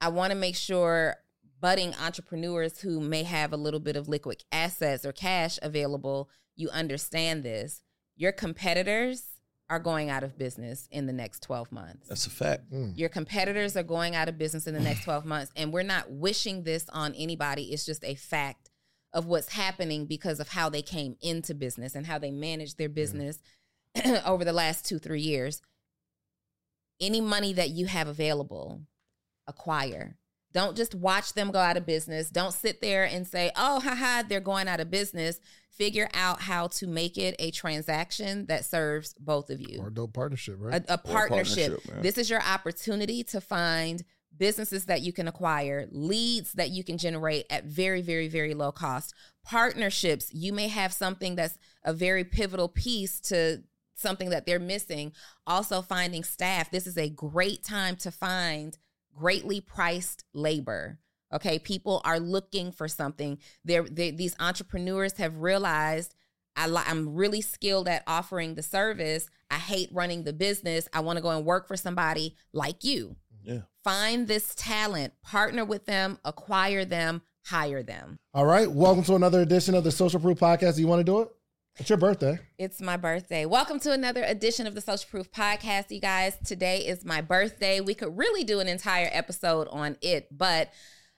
I want to make sure budding entrepreneurs who may have a little bit of liquid assets or cash available, you understand this. Your competitors are going out of business in the next 12 months. That's a fact. Mm. Your competitors are going out of business in the next 12 months. And we're not wishing this on anybody. It's just a fact of what's happening because of how they came into business and how they managed their business over the last two, three years. Any money that you have available, acquire. Don't just watch them go out of business. Don't sit there and say, oh, haha, they're going out of business. Figure out how to make it a transaction that serves both of you Or a dope partnership, right? a, a partnership. partnership, this is your opportunity to find businesses that you can acquire, leads that you can generate at very, very, very low cost, partnerships. You may have something that's a very pivotal piece to something that they're missing. Also, finding staff. This is a great time to find greatly priced labor. Okay, people are looking for something. They're, they, these entrepreneurs have realized I li- I'm really skilled at offering the service. I hate running the business. I want to go and work for somebody like you. Yeah. Find this talent, partner with them, acquire them, hire them. All right. Welcome to another edition of the Social Proof Podcast. Do you want to do it? It's your birthday. It's my birthday. Welcome to another edition of the Social Proof Podcast, you guys. Today is my birthday. We could really do an entire episode on it, but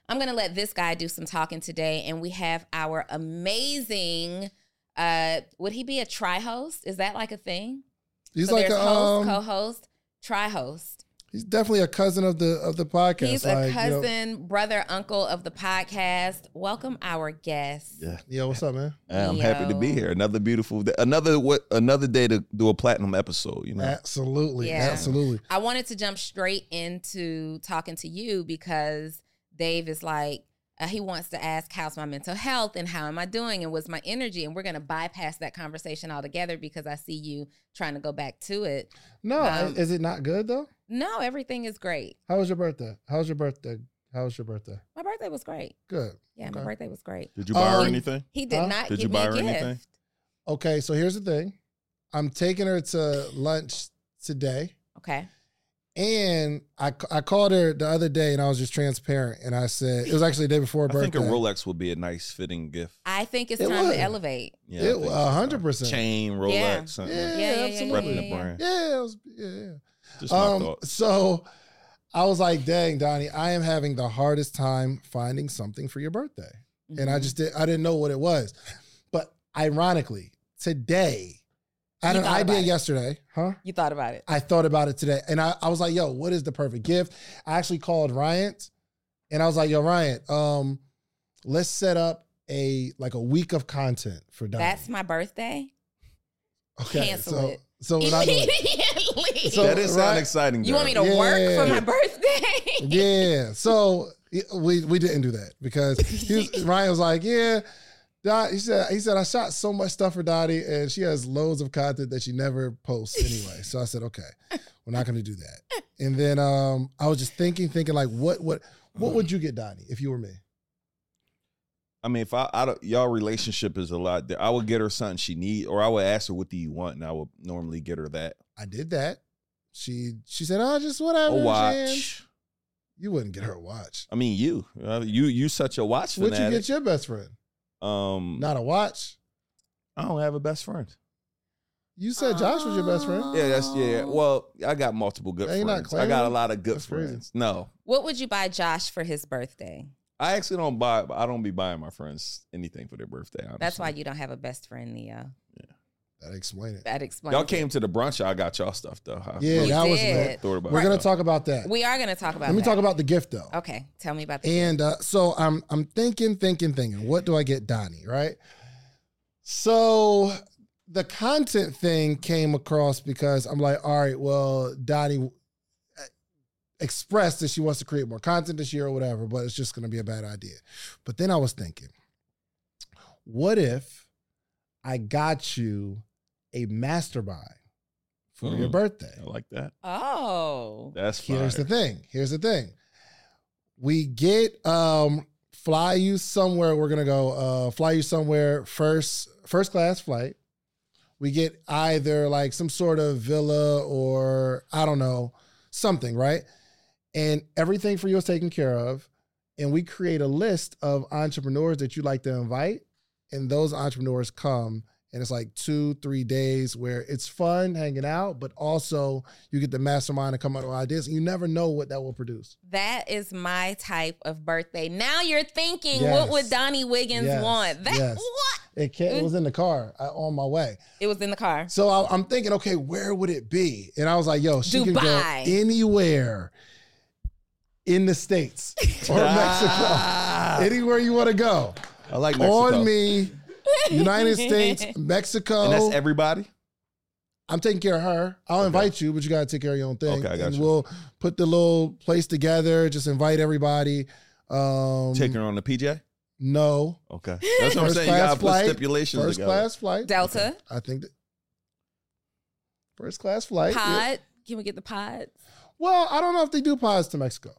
I'm going to let this guy do some talking today. And we have our amazing, uh, would he be a tri host? Is that like a thing? He's so like a, host, um, co-host, tri-host. He's definitely a cousin of the of the podcast. He's like, a you know- cousin, brother, uncle of the podcast. Welcome our guest. Yeah. Yo, what's up, man? I'm happy to be here. Another beautiful day. Another what another day to do a platinum episode, you know. Absolutely, Yeah. absolutely. I wanted to jump straight into talking to you because Dave is like, uh, he wants to ask, how's my mental health and how am I doing and what's my energy? And we're going to bypass that conversation altogether because I see you trying to go back to it. No, Um, is it not good though? No, everything is great. How was your birthday? How was your birthday? How was your birthday? My birthday was great. Good. Yeah, my Okay. birthday was great. Did you buy her Um, anything? He did Huh? not Did give you me buy a her gift. anything? Okay, so here's the thing. I'm taking her to lunch today. Okay. And I, I called her the other day and I was just transparent. And I said, it was actually the day before her I think birthday. a Rolex would be a nice fitting gift. I think it's It time would. to elevate. Yeah, I It- think so. a hundred percent. Chain, Rolex, something. Yeah, Yeah, yeah, yeah, absolutely. Repping yeah, the yeah. brand. Yeah, it was, yeah, yeah. Just my Um, thoughts. so I was like, dang, Donnie, I am having the hardest time finding something for your birthday. And I Mhm. just did I didn't know what it was. But ironically, today, I had an idea yesterday, huh? you thought about it. I thought about it today. And I, I was like, yo, what is the perfect gift? I actually called Ryan and I was like, yo, Ryan, um, let's set up a like a week of content for Donnie. That's my birthday. okay. cancel so it. So we're not Immediately. So- that is sound right- exciting. you want me girl. to work for my birthday? yeah. So we we didn't do that because he was, Ryan was like, yeah. Dot, he said he said I shot so much stuff for Dottie and she has loads of content that she never posts anyway. So I said, okay, we're not going to do that. And then um, I was just thinking, thinking like, what what what would you get Donnie if you were me? I mean, if I, I don't, y'all relationship is a lot. I would get her something she need, or I would ask her, "What do you want?" And I would normally get her that. I did that. She she said, oh, just whatever. A Jan." watch. You wouldn't get her a watch. I mean, you, uh, you, you such a watch What'd you get your best friend? um, Not a watch. I don't have a best friend. You said Josh was your best friend. Yeah, that's yeah. Well, I got multiple good Are not friends. I got a lot of good That's crazy. friends. No, What would you buy Josh for his birthday? I actually don't buy. I don't be buying my friends anything for their birthday. Honestly. That's why you don't have a best friend, Neo. That explain it. That explains. y'all it. came to the brunch. I got y'all stuff though. I Yeah, We that was did. lit. thought about We're it, gonna though. talk about that. We are going to talk about. Let me that. talk about the gift though. Okay, tell me about the. And uh, so I'm I'm thinking, thinking, thinking. What do I get Donnie? Right. So the content thing came across because I'm like, all right, well, Donnie expressed that she wants to create more content this year or whatever, but it's just going to be a bad idea. But then I was thinking, what if I got you a mastermind for your Mm. birthday? I like that. oh, That's fire. Here's the thing. Here's the thing. We get um fly you somewhere. We're gonna go uh fly you somewhere first first class flight. We get either like some sort of villa or I don't know, something, right? And everything for you is taken care of. And we create a list of entrepreneurs that you like to invite, and those entrepreneurs come. And it's like two, three days where it's fun hanging out, but also you get the mastermind and come up with ideas. And you never know what that will produce. That is my type of birthday. Now you're thinking, Yes. what would Donnie Wiggins Yes. want? That Yes. what? It, can't, it was in the car I, on my way. It was in the car. So I, I'm thinking, okay, where would it be? And I was like, yo, she can go Dubai. anywhere in the States or Ah. Mexico. Anywhere you want to go. I like Mexico. On me, United States, Mexico. And that's everybody. I'm taking care of her. I'll Okay. invite you, but you got to take care of your own thing. Okay, I got and you. we'll put the little place together, just invite everybody. Um, Taking her on the PJ. No. Okay, that's what I'm saying. You gotta put stipulations First together. class flight. Delta. I think that. First class flight. Pod. yeah. Can we get the pod? Well, I don't know if they do pods to Mexico.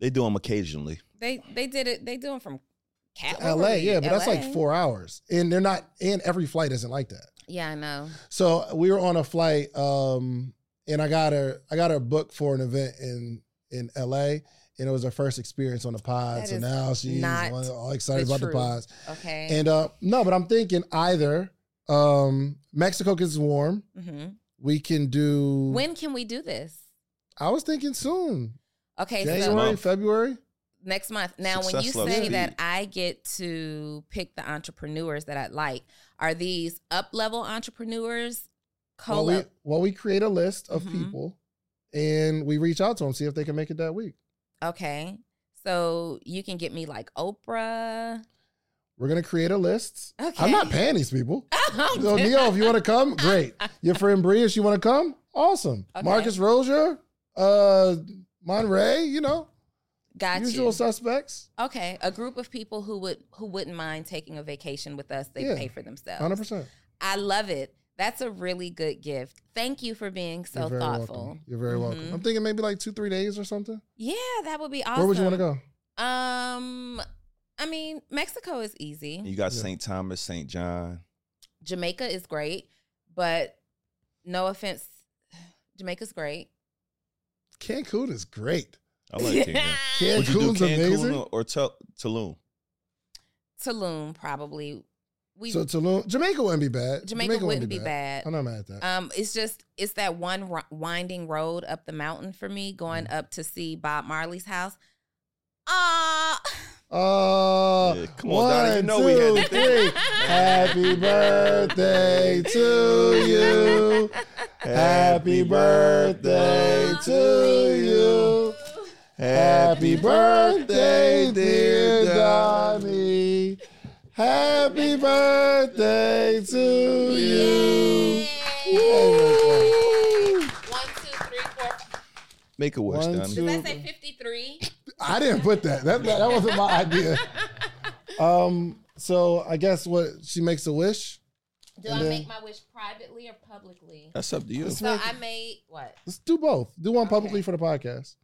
They do them occasionally. They they did it. They do them from Cat LA, yeah, but that's like four hours. And they're not, and every flight isn't like that. Yeah, I know. So we were on a flight, um, and I got her, I got her booked for an event in in LA, and it was her first experience on the pod. That So now she's all all excited the about the pods. Okay. And uh, no, but I'm thinking either um, Mexico gets warm. hmm We can do. When can we do this? I was thinking soon, Okay, January, so Month. February. next month. Now, when you say speed. that I get to pick the entrepreneurs that I like, are these up level entrepreneurs? Well, we, well, we create a list of Mhm. people, and we reach out to them see if they can make it that week. Okay. So you can get me like Oprah. We're gonna create a list. Okay. I'm not paying these people. So Neo, if you want to come, great. Your friend Bree, if you want to come, awesome. Okay. Marcus Rozier, uh, Monray, you know, Got usual you. suspects. Okay, a group of people who would who wouldn't mind taking a vacation with us. They Yeah. pay for themselves. Hundred percent. I love it. That's a really good gift. Thank you for being so You're very thoughtful. welcome. You're very welcome. Mhm. I'm thinking maybe like two, three days or something. Yeah, that would be awesome. Where would you want to go? Um, I mean, Mexico is easy. You got Yeah. St. Thomas, St. John. Jamaica is great, but no offense, Jamaica's great. Cancun is great. I like Cancun. Cancun's Would you do Cancun amazing. or, or Tul- Tulum? Tulum probably. We so Tulum, Jamaica wouldn't be bad. Jamaica, wouldn't be bad. I'm not mad at that. Um, it's just it's that one ri- winding road up the mountain for me, going Mm. up to see Bob Marley's house. Ah, Uh, Yeah, come on, Donnie, you know we had two, to think. three. Happy birthday to you. Happy birthday to you. Happy birthday, dear Donnie. Happy birthday to you. Hey, One, two, three, four. Make a wish, One, Donnie. two- Does that say fifty-three? I didn't put that. That that wasn't my idea. Um. So I guess what she makes a wish. Do And I then- make my wish privately or publicly? That's up to you. So make I made what? Let's do both. Do one publicly Okay. for the podcast.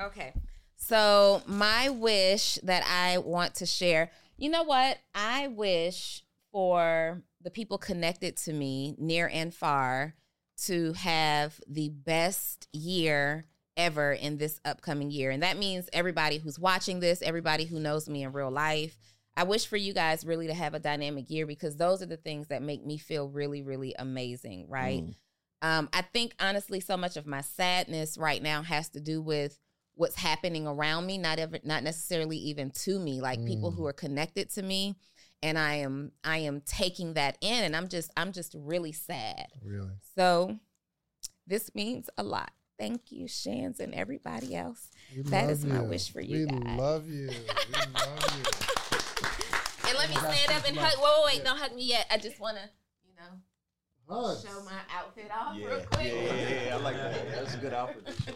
Okay. So my wish that I want to share, you know what? I wish for the people connected to me, near and far, to have the best year ever in this upcoming year. And that means everybody who's watching this, everybody who knows me in real life. I wish for you guys really to have a dynamic year because those are the things that make me feel really, really amazing, right? Mm. Um, I think honestly, so much of my sadness right now has to do with what's happening around me, not ever, not necessarily even to me, like people Mm. who are connected to me, and I am, I am taking that in, and I'm just, I'm just really sad. Really. So, this means a lot. Thank you, Shans, and everybody else. We That is my wish for you We guys. love you. We love you. And let me stand up and love. hug. Wait, wait, wait! Don't hug me yet. I just want to, you know, Hugs. show my outfit off Yeah, real yeah, quick. yeah, yeah, I like that. That's a good outfit. to show.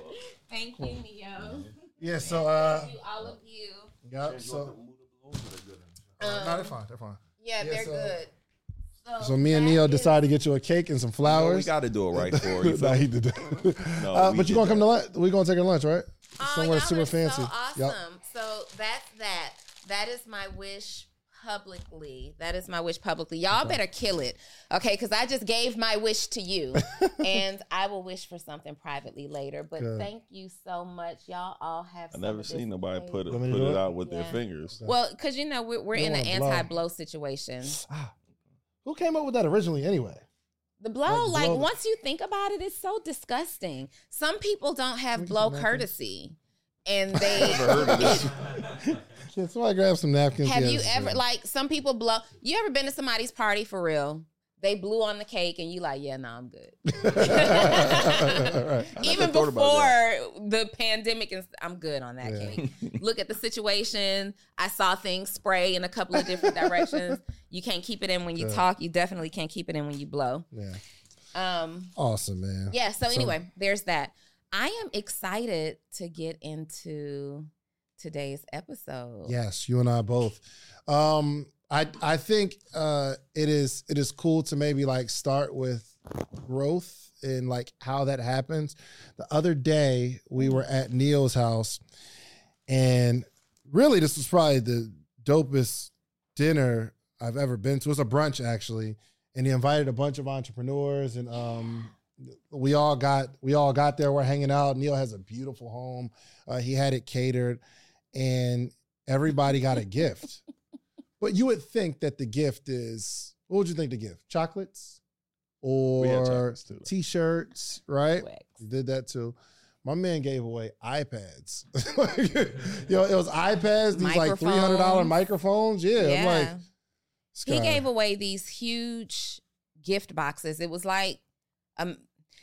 Thank you, Neo. Yeah. So. uh Thank you, all of you. Yep. So. Um, no, they're fine. They're fine. Yeah, Yeah, they're so- good. So me and that Neo is- decided to get you a cake and some No, we got to do it right for you. nah, he did that. No, uh, but you did gonna come that. to lunch? We gonna take a lunch, right? Oh, Somewhere y'all super are fancy. So awesome. Yep. So that's that. That is my wish publicly. That is my wish publicly. Y'all better kill it. Okay, because I just gave my wish to you. and I will wish for something privately later. But Good. thank you so much. Y'all all have I never seen nobody today. put it Want me to put it it? out with Yeah. their fingers. Well, because you know, we're, we're in an anti blow situation. Ah. Who came up with that originally anyway? The blow, Like, like, blow once you think about it, it's so disgusting. Some people don't have blow some napkins. courtesy. And Never they heard of this. Can somebody grab some napkins? Have you ever like some people blow? You ever been to somebody's party for real? They blew on the cake and you like, yeah, no, I'm good. I never Even before the pandemic, and I'm good on that Yeah. cake. Look at the situation. I saw things spray in a couple of different directions. You can't keep it in when you Yeah. talk. You definitely can't keep it in when you blow. Yeah. Um, Awesome, man. yeah. So So- anyway, there's that. I am excited to get into today's episode. Yes, you and I both. Um, I I think uh, it is it is cool to maybe like start with growth and like how that happens. The other day we were at Neil's house, and really this was probably the dopest dinner I've ever been to. It was a brunch actually, and he invited a bunch of entrepreneurs, and um, we all got we all got there. We're hanging out. Neil has a beautiful home. Uh, he had it catered, and everybody got a gift. But you would think that the gift is what would you think the gift? Chocolates or too. t-shirts, right? Wax. Did that too. My man gave away iPads. Yo, it was iPads, these like three hundred dollar Microphones. Yeah, I'm like, Yeah. he gave away these huge gift boxes. It was like um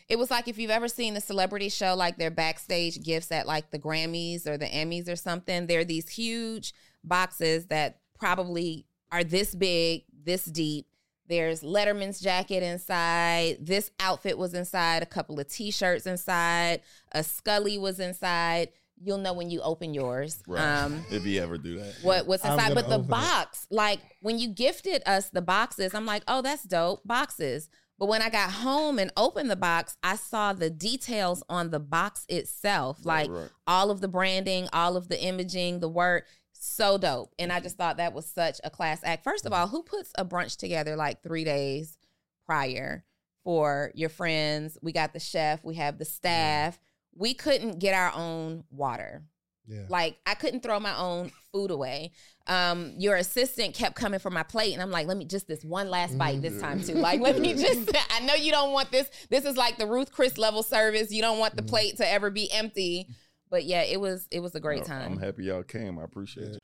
it was like if you've ever seen the celebrity show like their backstage gifts at like the Grammys or the Emmys or something. They're these huge boxes that probably are this big, this deep. There's Letterman's jacket inside. This outfit was inside. A couple of t-shirts inside. A Scully was inside. You'll know when you open yours. Right. Um, if you ever do that. what what's inside. But the open it. box, like when you gifted us the boxes, I'm like, oh, that's dope, boxes. But when I got home and opened the box, I saw the details on the box itself, Right, like right. all of the branding, all of the imaging, the work. So dope. And I just thought that was such a class act. First of all, who puts a brunch together like three days prior for your friends? We got the chef, we have the staff. We couldn't get our own water. Yeah. Like I couldn't throw my own food away. Um, your assistant kept coming for my plate, and I'm like, let me just this one last bite this time too. Like, let me just. I know you don't want this. This is like the Ruth Chris level service. You don't want the plate to ever be empty. But yeah, it was it was a great time. I'm happy y'all came. I appreciate it.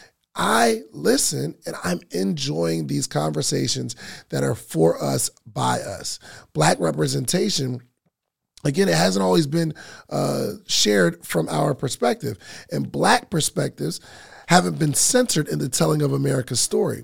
I listen and I'm enjoying these conversations that are for us, by us. Black representation again it hasn't always been uh, shared from our perspective and black perspectives haven't been centered in the telling of america's story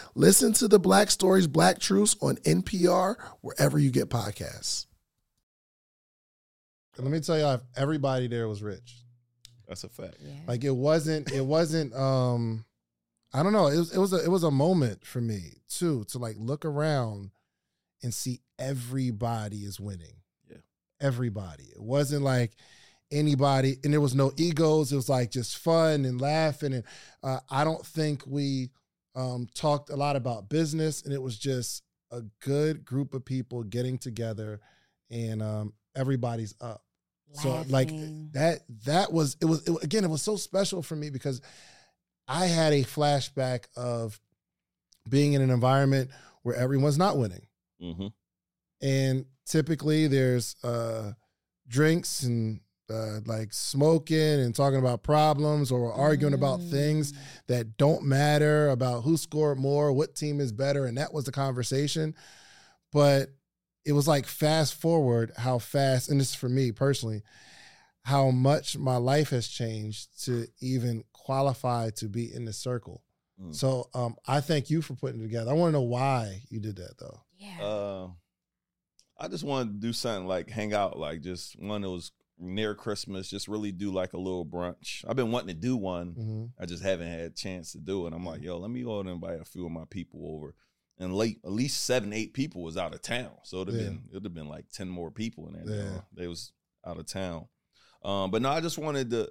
Listen to the Black Stories, Black Truths on NPR, wherever you get podcasts. And let me tell you, everybody there was rich. That's a fact. Yeah. Like it wasn't, it wasn't. um I don't know. It was, it was a, it was a moment for me too to like look around and see everybody is winning. Yeah. everybody. It wasn't like anybody, and there was no egos. It was like just fun and laughing. And uh, I don't think we um, talked a lot about business, and it was just a good group of people getting together, and um, everybody's up. So like that that was it was it, again it was so special for me because I had a flashback of being in an environment where everyone's not winning. Mm-hmm. And typically there's uh drinks and uh, like smoking and talking about problems or arguing about things Mm. that don't matter about who scored more, what team is better, and that was the conversation. But it was like fast forward how fast, and this is for me personally, how much my life has changed to even qualify to be in the circle. Mm. So um, I thank you for putting it together. I want to know why you did that though. Yeah. Uh, I just wanted to do something like hang out, like just one that was near Christmas, just really do like a little brunch. I've been wanting to do one. hmm I just haven't had a chance to do it. I'm like, yo, let me go and invite a few of my people over. And late, at least seven, eight people was out of town. So it'd have Yeah. been it'd have been like ten more people in there. Yeah. They was out of town. Um, but no, I just wanted to.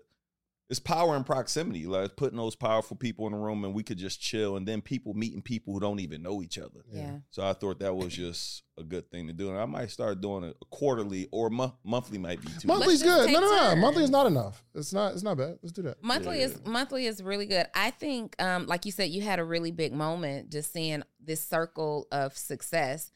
It's power and proximity, like putting those powerful people in the room, and we could just chill, and then people meeting people who don't even know each other. yeah. So I thought that was just a good thing to do, and I might start doing it quarterly or mo- monthly. Might be too. much. Monthly's just good. No, no, no. turns. Monthly is not enough. It's not. It's not bad. Let's do that. Monthly Yeah. is monthly is really good. I think, um, like you said, you had a really big moment just seeing this circle of success.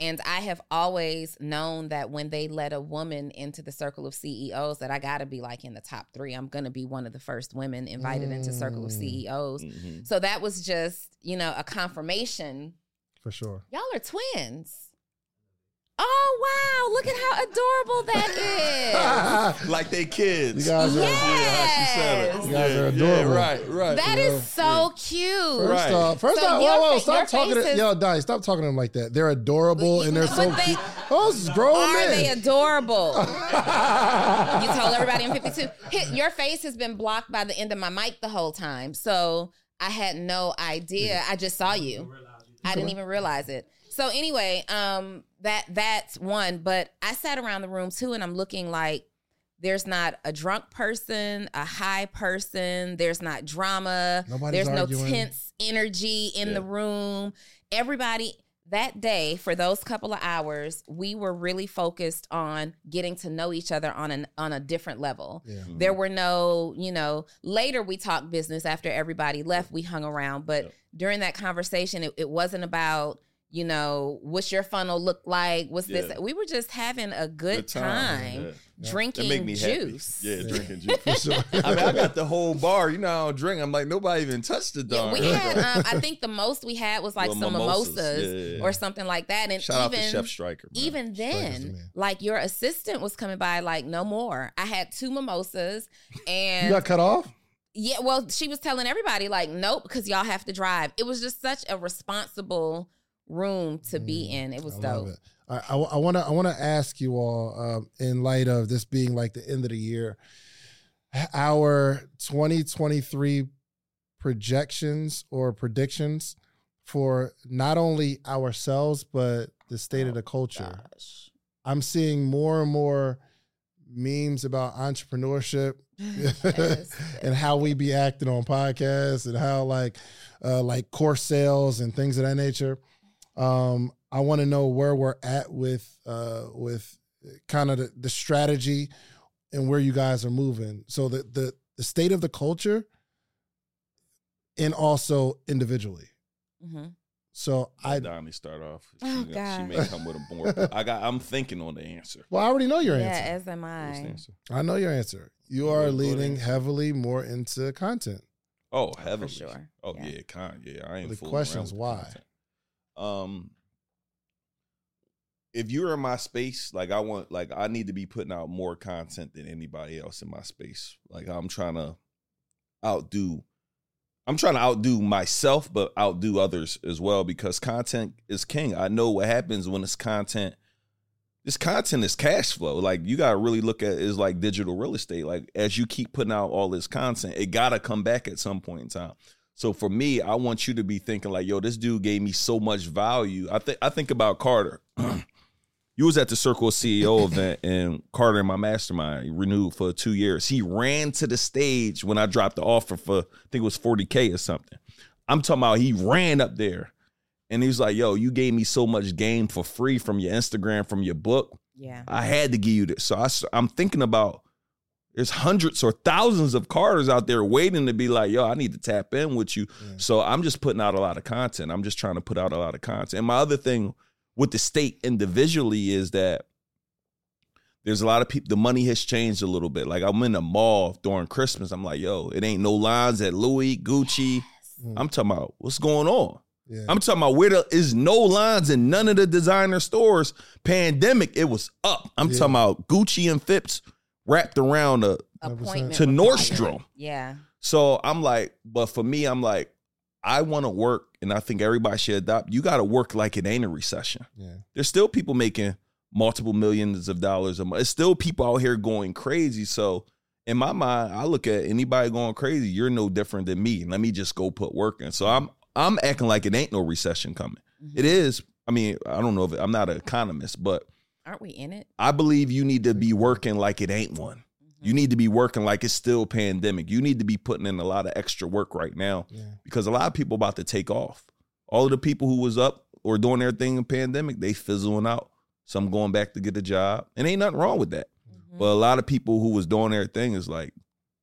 And I have always known that when they let a woman into the circle of CEOs, that I got to be like in the top three. I'm going to be one of the first women invited into circle of Mm. CEOs. Mhm. So that was just, you know, a confirmation. For sure. Y'all are twins. Oh wow! Look at how adorable that is. like they kids. You guys are. Yes. Yeah, she said it. You guys Yeah, are yeah, adorable. right, right. That Yeah. is so cute. First Right. off, first So off, your whoa, whoa, stop your talking to face is- yo, Donnie, stop talking to them like that. They're adorable and they're so they- cute. Oh, this is grown Are men. they adorable? you told everybody in 52. Hit, your face has been blocked by the end of my mic the whole time. So I had no idea. I just saw you. I didn't even realize it. So anyway, um, that that's one. But I sat around the room too, and I'm looking like there's not a drunk person, a high person. There's not drama. Nobody's there's arguing. no tense energy in Yeah. the room. Everybody that day for those couple of hours, we were really focused on getting to know each other on an on a different level. Yeah. Mhm. There were no, you know, later we talked business after everybody left, we hung around. But Yep. during that conversation, it, it wasn't about, you know, what's your funnel look like? What's Yeah. this? We were just having a good, time, Yeah. Drinking make me juice. happy. Yeah, Yeah. drinking juice. For sure. I mean, I got the whole bar. You know, I don't drink. I'm like, nobody even touched the Yeah, we had. Um, I think the most we had was like some mimosas. mimosas, Yeah, yeah, yeah. or something like that. And Shout out even to Chef Striker. man. even Strikers the then, like your assistant was coming by, like no more. I had two mimosas, and You and got cut off? Yeah, well, she was telling everybody like, nope, because y'all have to drive. It was just such a responsible room to be Mm, in. It was I dope. it. I, I, want to I want to ask you all, um, in light of this being like the end of the year, our 2023 projections or predictions for not only ourselves but the state of the culture. Gosh. I'm seeing more and more memes about entrepreneurship Yes. and how we be acting on podcasts and how like uh like course sales and things of that nature. Um I want to know where we're at with uh with kind of the, the strategy and where you guys are moving. So the the the state of the culture and also individually. Mhm. So I Let Donnie start off. She, Oh, she may come with a more. I got. I'm thinking on the answer. well I already know your Yeah, answer. as am I. answer? I know your answer. You are ahead, leaning heavily more into content. Oh, heavily. sure. Oh Yeah. yeah, con. Yeah, I ain't. The fooling question is why? content. Um, if you're in my space, like I want, like I need to be putting out more content than anybody else in my space. Like I'm trying to outdo. I'm trying to outdo myself, but outdo others as well because content is king. I know what happens when it's content. This content is cash flow. Like you gotta really look at is like digital real estate. Like as you keep putting out all this content, it gotta come back at some point in time. So for me, I want you to be thinking like, yo, this dude gave me so much value. I think I think about Carter. you was at the Circle CEO event and Carter in my mastermind renewed for two years. He ran to the stage when I dropped the offer for I think it was 40K or something. I'm talking about he ran up there and he was like, yo, you gave me so much game for free from your Instagram, from your book. Yeah. I had to give you this. So I, am thinking about there's hundreds or thousands of Carters out there waiting to be like, yo, I need to tap in with you. Yeah. So I'm just putting out a lot of content. I'm just trying to put out a lot of content. And my other thing with the state individually is that there's a lot of people, the money has changed a little bit. Like I'm in the mall during Christmas. I'm like, yo, it ain't no lines at Louis, Gucci. Mm. I'm talking about what's going on. Yeah. I'm talking about where there is no lines in none of the designer stores. Pandemic, it was up. I'm Yeah. talking about Gucci and Phipps wrapped around a. 100%. Appointment To required. Nordstrom. Yeah. So I'm like, but for me, I'm like, I want to work, and I think everybody should adopt. You got to work like it ain't a recession. yeah. There's still people making multiple millions of dollars a month. It's still people out here going crazy. So in my mind, I look at anybody going crazy. You're no different than me. Let me just go put work in. So I'm I'm acting like it ain't no recession coming. Mhm. It is. I mean, I don't know if I'm not an economist, but Aren't we in it? I believe you need to be working like it ain't one. Mm-hmm. You need to be working like it's still pandemic. You need to be putting in a lot of extra work right now Yeah. because a lot of people about to take off. All of the people who was up or doing their thing in pandemic, they fizzling out. Some going back to get a job, and ain't nothing wrong with that. Mhm. But a lot of people who was doing their thing is like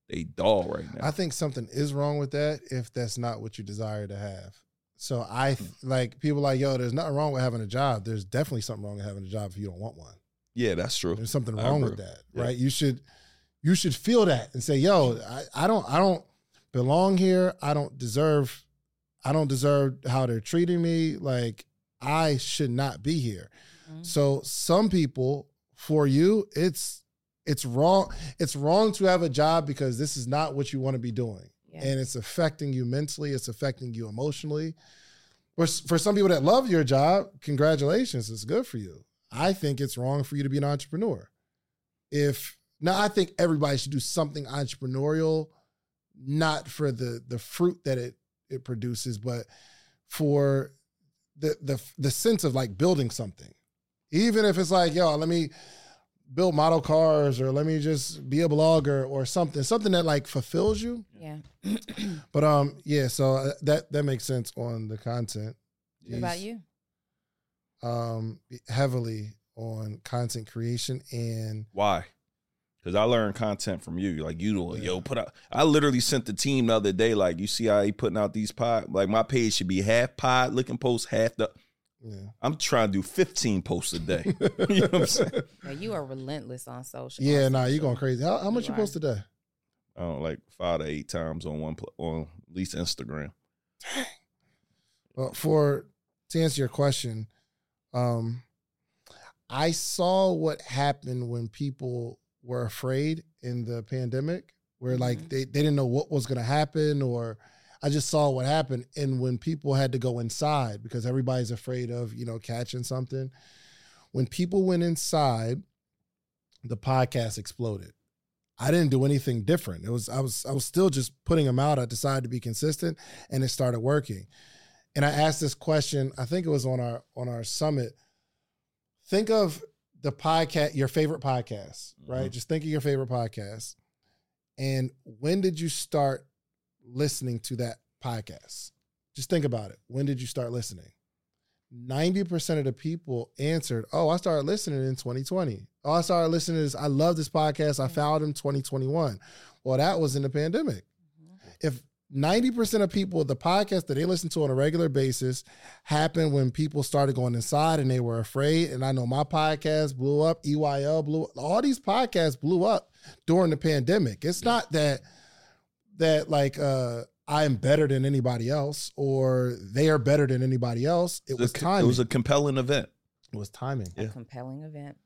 they dull right now. I think something is wrong with that if that's not what you desire to have. So I th- like people like, yo, there's nothing wrong with having a job. There's definitely something wrong with having a job if you don't want one. yeah, that's true. There's something wrong with that, Yeah. right? You should you should feel that and say, yo, I, I don't I don't belong here. I don't deserve I don't deserve how they're treating me. Like I should not be here. Mhm. So some people, for you, it's it's wrong. It's wrong to have a job because this is not what you want to be doing, Yeah. and it's affecting you mentally. It's affecting you emotionally. For for some people that love your job, congratulations, it's good for you. I think it's wrong for you to be an entrepreneur. If now, I think everybody should do something entrepreneurial, not for the the fruit that it it produces, but for the the the sense of like building something. Even if it's like, yo, let me build model cars or let me just be a blogger or something, something that like fulfills you. Yeah. But um, yeah, so uh, that that makes sense on the content. what about you? Um, heavily on content creation and Why? Because I learned content from you. Like you, know, Yeah. yo, put out. I literally sent the team the other day. Like you see how he putting out these pod. Like my page should be half pod looking posts, half the. Yeah. I'm trying to do 15 posts a day. you know what I'm saying? Yeah, you are relentless on social. Yeah, on nah, you social. going crazy. How, how much You you post are. today? I don't like five to eight times on one pl- on at least Instagram. Dang. Well, for to answer your question, um, I saw what happened when people were afraid in the pandemic where like Mhm. they, they didn't know what was gonna happen or I just saw what happened. And when people had to go inside because everybody's afraid of, you know, catching something. When people went inside, the podcast exploded. I didn't do anything different. It was I was I was still just putting them out. I decided to be consistent and it started working. And I asked this question, I think it was on our on our summit. Think of the podcast, your favorite podcast, right? Mhm. Just think of your favorite podcast. And when did you start listening to that podcast? Just think about it. When did you start listening? 90% of the people answered, Oh, I started listening in 2020. Oh, I started listening to this. I love this podcast. I mm-hmm. found him 2021. Well, that was in the pandemic. Mm-hmm. If 90% of people, the podcast that they listen to on a regular basis happened when people started going inside and they were afraid. And I know my podcast blew up, EYL blew up. All these podcasts blew up during the pandemic. It's not that that like uh I am better than anybody else or they are better than anybody else. It was a, timing. it was a compelling event. it was timing. Yeah. A compelling event.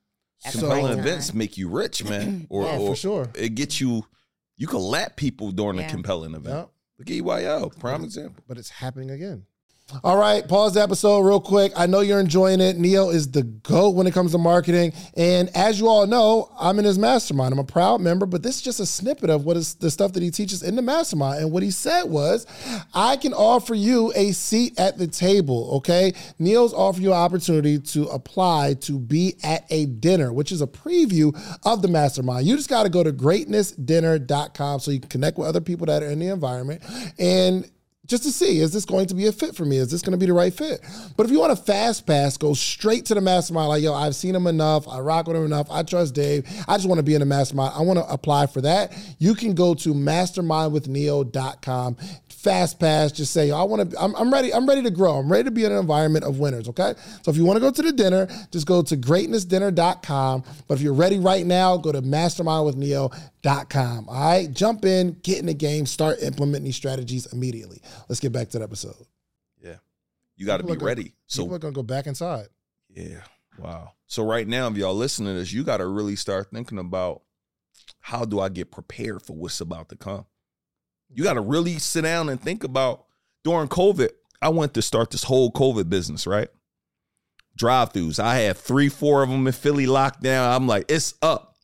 At the So- compelling right events time. make you rich, man. Or, Yeah, Oh, or for sure. it gets you. You can lap people during Yeah. a compelling event. Yep. Look at EYL, prime example. but it's happening again. All right, pause the episode real quick. I know you're enjoying it. Neo is the GOAT when it comes to marketing. And as you all know, I'm in his mastermind. I'm a proud member, but this is just a snippet of what is the stuff that he teaches in the mastermind. And what he said was, I can offer you a seat at the table, okay? Neo's offer you an opportunity to apply to be at a dinner, which is a preview of the mastermind. You just got to go to greatnessdinner.com so you can connect with other people that are in the environment and just to see is this going to be a fit for me? Is this going to be the right fit? But if you want a fast pass, go straight to the mastermind. Like, yo, I've seen him enough. I rock with him enough. I trust Dave. I just want to be in the mastermind. I want to apply for that. You can go to mastermindwithneo.com. Fast pass. Just say, I want to. I'm, I'm ready. I'm ready to grow. I'm ready to be in an environment of winners. Okay. So if you want to go to the dinner, just go to greatnessdinner.com. But if you're ready right now, go to mastermindwithneo.com. All right. Jump in, get in the game, start implementing these strategies immediately. Let's get back to the episode. Yeah, you got to be are gonna- ready. So we're gonna go back inside. Yeah. Wow. So right now, if y'all listening to this, you got to really start thinking about how do I get prepared for what's about to come. You got to really sit down and think about during COVID. I went to start this whole COVID business, right? Drive-throughs. I had three, four of them in Philly locked down. I'm like, it's up,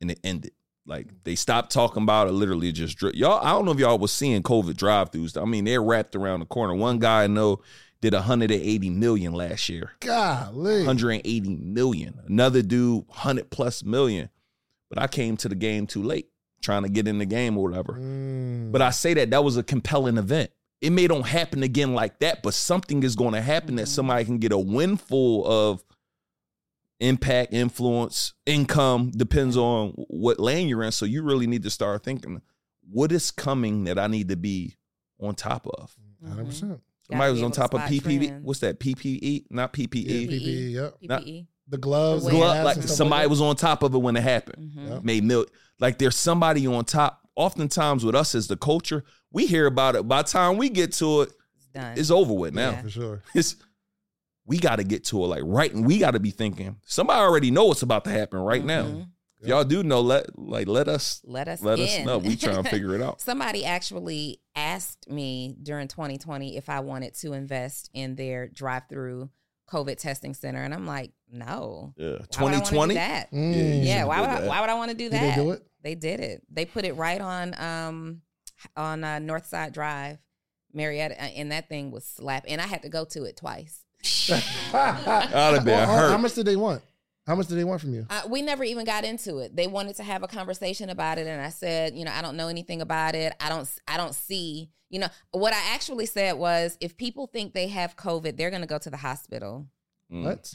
and it ended. Like they stopped talking about it. Literally, just dri- y'all. I don't know if y'all was seeing COVID drive-throughs. I mean, they're wrapped around the corner. One guy I know did 180 million last year. Golly. 180 million. Another dude, 100 plus million. But I came to the game too late, trying to get in the game or whatever. Mm. But I say that that was a compelling event. It may don't happen again like that, but something is going to happen that Mhm. somebody can get a windfall of impact, influence, income, depends on what lane you're in. So you really need to start thinking, what is coming that I need to be on top of? 100%. Somebody be was on able to top of PPE. trends. What's that? PPE? Not Yeah, PPE. PPE, yep. Not- PPE. The gloves, The the Glove, like somebody that. was on top of it when it happened. Mhm. Yeah. Made milk. Like there's somebody on top. Oftentimes with us as the culture, we hear about it. By the time we get to it, It's done. it's over with now. Yeah. for sure. It's we got to get to it like right, and we got to be thinking. Somebody already know what's about to happen right now. Mhm. If y'all do know. Let like let us Let us let us know. We trying to figure it out. Somebody actually asked me during 2020 if I wanted to invest in their drive-through COVID testing center, and I'm like, no. Yeah, Why would I twenty wanna do twenty. that? Mm. you Yeah, why would I, that. why would I want to do Did that? they do it? They did it. They put it right on um on uh, Northside Drive, Marietta, uh, and that thing was slap. And I had to go to it twice. I'd have been Well, hurt. How much did they want? How much did they want from you? Uh, we never even got into it. They wanted to have a conversation about it, and I said, you know, I don't know anything about it. I don't, I don't see. You know, what I actually said was, if people think they have COVID, they're going to go to the hospital. Mm. What?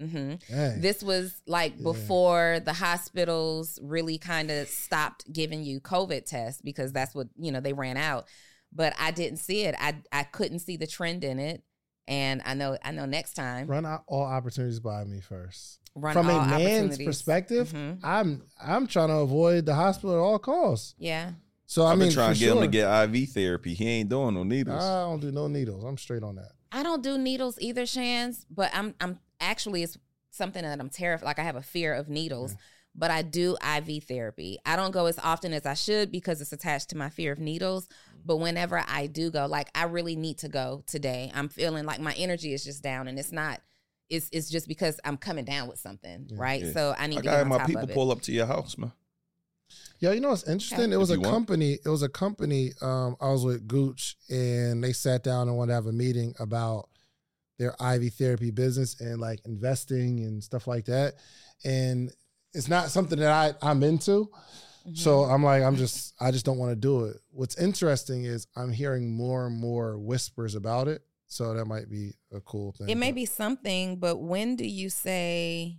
hmm This was like Yeah. before the hospitals really kind of stopped giving you COVID tests because that's what you know they ran out. But I didn't see it. I I couldn't see the trend in it, and I know I know next time Run out all opportunities by me first. Run From a man's opportunities. perspective, Mhm. I'm I'm trying to avoid the hospital at all costs. Yeah, So I I've mean, been trying to get him to get IV therapy. He ain't doing no needles. I don't do no needles. I'm straight on that. I don't do needles either, Shans. But I'm I'm actually it's something that I'm terrified. Like I have a fear of needles. but I do IV therapy. I don't go as often as I should because it's attached to my fear of needles. But whenever I do go, like I really need to go today. I'm feeling like my energy is just down, and it's not. It's it's just because I'm coming down with something, Yeah. right? Yeah. So I need I to got get on my top people of it. pull up to your house, man. Yeah, you know what's interesting? Okay. It was If a you want. company. It was a company. Um, I was with Gooch, and they sat down and wanted to have a meeting about their IV therapy business and like investing and stuff like that. And it's not something that I I'm into. Mhm. So I'm like, I'm just, I just don't want to do it. What's interesting is I'm hearing more and more whispers about it. So that might be a cool thing. it may be something, but when do you say,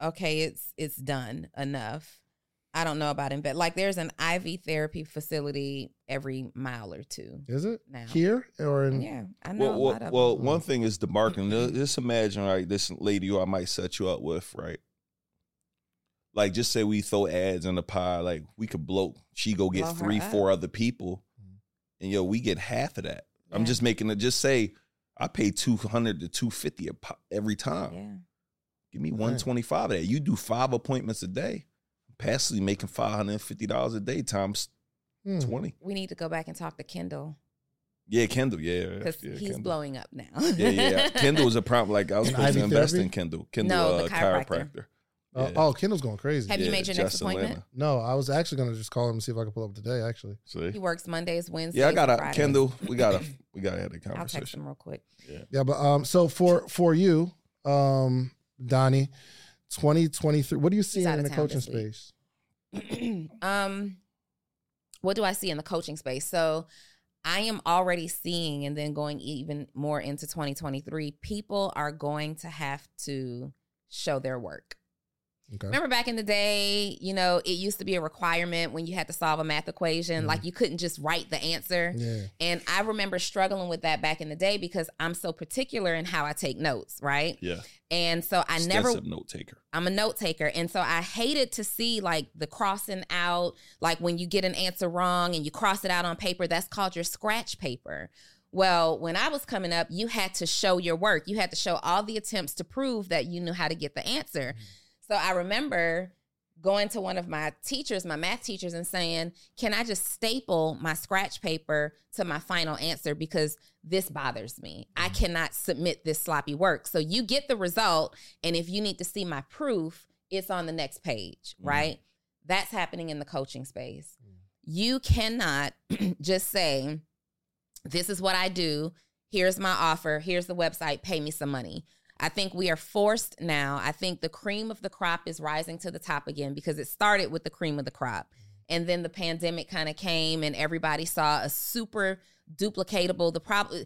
okay, it's it's done enough? I don't know about invest. Like there's an IV therapy facility every mile or two Is it now. here or in? Yeah, I know Well, a well, of well them. one thing is the marketing. Just imagine, right? This lady who I might set you up with, right? Like, just say we throw ads in the pie. Like, we could blow. She go get Blow three, four other people, mm-hmm. and yo, we get half of that. I'm just making it. Just say I pay two hundred to two fifty every time. Yeah. Give me one twenty five of that. You do five appointments a day. Passively making five hundred and fifty dollars a day times Hmm. twenty. We need to go back and talk to Kendall Yeah, Kendall. Yeah, because yeah, he's Kendall. blowing up now. Yeah, yeah, yeah. Kendall was a prompt. Like I was In supposed to invest therapy? in Kendall. Kendall, No, uh, the chiropractor. chiropractor. Oh, Yeah. oh, Kendall's going crazy. Have you made your next appointment? Lana. No, I was actually gonna just call him and see if I could pull up today. Actually, See? he works Mondays, Wednesdays. Yeah, I got a Kendall. We got to we got to have a I'll text conversation. him real quick. yeah. yeah, But um, so for for you, um, Donnie, twenty twenty three. What do you see in the coaching space? um, what do I see in the coaching space? So I am already seeing, and then going even more into 2023, people are going to have to show their work. Okay. Remember back in the day, you know, it used to be a requirement when you had to solve a math equation, Mhm. like you couldn't just write the answer. Yeah. And I remember struggling with that back in the day because I'm so particular in how I take notes, right? Yeah, And so I never extensive note taker. I'm a note taker. And so I hated to see like the crossing out, like when you get an answer wrong and you cross it out on paper, that's called your scratch paper. Well, when I was coming up, you had to show your work. You had to show all the attempts to prove that you knew how to get the answer. So I remember going to one of my teachers, my math teachers, and saying, Can I just staple my scratch paper to my final answer because this bothers me? I cannot submit this sloppy work. So you get the result. And if you need to see my proof, it's on the next page, Mhm. right? That's happening in the coaching space. You cannot just say, This is what I do. Here's my offer. Here's the website. Pay me some money. I think we are forced now. I think the cream of the crop is rising to the top again because it started with the cream of the crop. And then the pandemic kind of came and everybody saw a super duplicatable the problem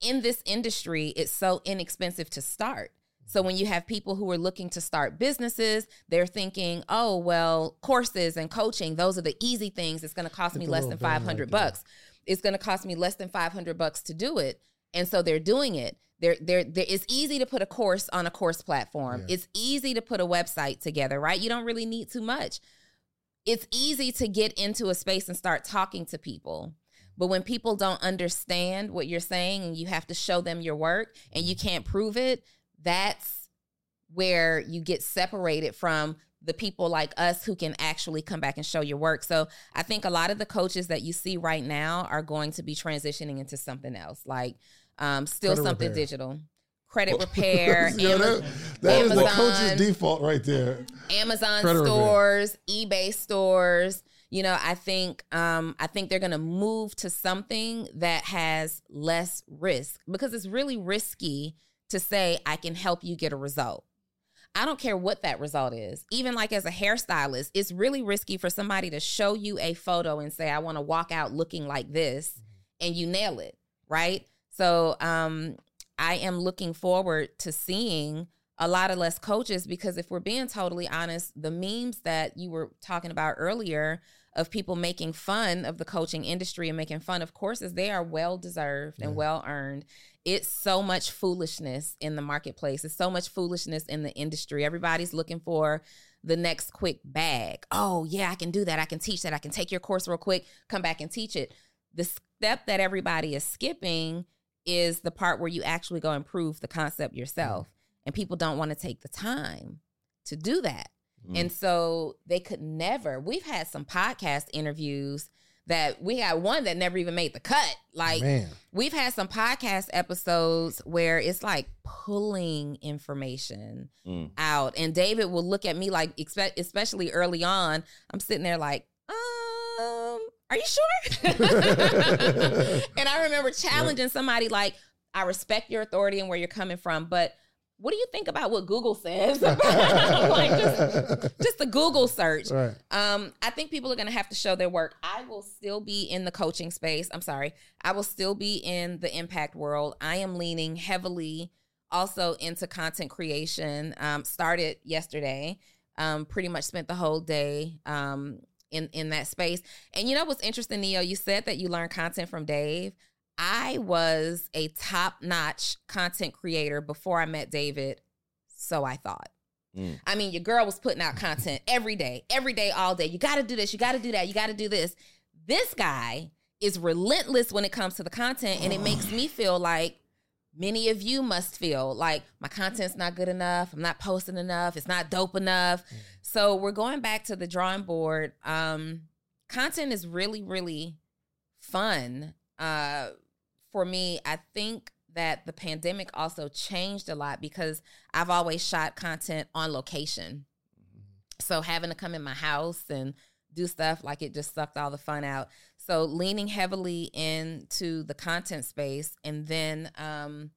in this industry it's so inexpensive to start. So when you have people who are looking to start businesses, they're thinking, "Oh, well, courses and coaching, those are the easy things. It's going to cost me less than 500 there. bucks. It's going to cost me less than 500 bucks to do it." And so they're doing it. They're, they're, they're, it's easy to put a course on a course platform. Yeah. It's easy to put a website together, right? You don't really need too much. It's easy to get into a space and start talking to people. But when people don't understand what you're saying and you have to show them your work and you mm-hmm. can't prove it, that's where you get separated from the people like us who can actually come back and show your work. So I think a lot of the coaches that you see right now are going to be transitioning into something else, like um, still Credit something repair. digital, credit repair, Yo, that, Ama- that is the Amazon. coach's default right there. Amazon Credit repair. stores, eBay stores. You know, I think um, I think they're going to move to something that has less risk because it's really risky to say I can help you get a result. I don't care what that result is. Even like as a hairstylist, it's really risky for somebody to show you a photo and say I want to walk out looking like this and you nail it, right? So, um I am looking forward to seeing a lot of less coaches because if we're being totally honest, the memes that you were talking about earlier of people making fun of the coaching industry and making fun of courses, they are well deserved and well earned. It's so much foolishness in the marketplace. It's so much foolishness in the industry. Everybody's looking for the next quick bag. Oh, yeah, I can do that. I can teach that. I can take your course real quick, come back and teach it. The step that everybody is skipping is the part where you actually go and prove the concept yourself. And people don't want to take the time to do that. Mm. And so they could never. We've had some podcast interviews that we had one that never even made the cut. Like Man. we've had some podcast episodes where it's like pulling information Mm. out and david will look at me like expect especially early on i'm sitting there like are you sure and i remember challenging somebody like i respect your authority and where you're coming from but what do you think about what google says like just, just a google search right. um, I think people are going to have to show their work. I will still be in the coaching space. I'm sorry. I will still be in the impact world. I am leaning heavily also into content creation. Um, started yesterday. Um, pretty much spent the whole day um, in in that space. And you know what's interesting, Neo? You said that you learned content from Dave. I was a top notch content creator before I met David. So I thought. Mm. I mean, your girl was putting out content every day, every day, all day. You got to do this, you got to do that, you got to do this. This guy is relentless when it comes to the content, and it makes me feel like many of you must feel like my content's not good enough, I'm not posting enough, it's not dope enough. So we're going back to the drawing board. Um, content is really, really fun. Uh, for me, I think that the pandemic also changed a lot because I've always shot content on location. So having to come in my house and do stuff like it just sucked all the fun out. So leaning heavily into the content space and then um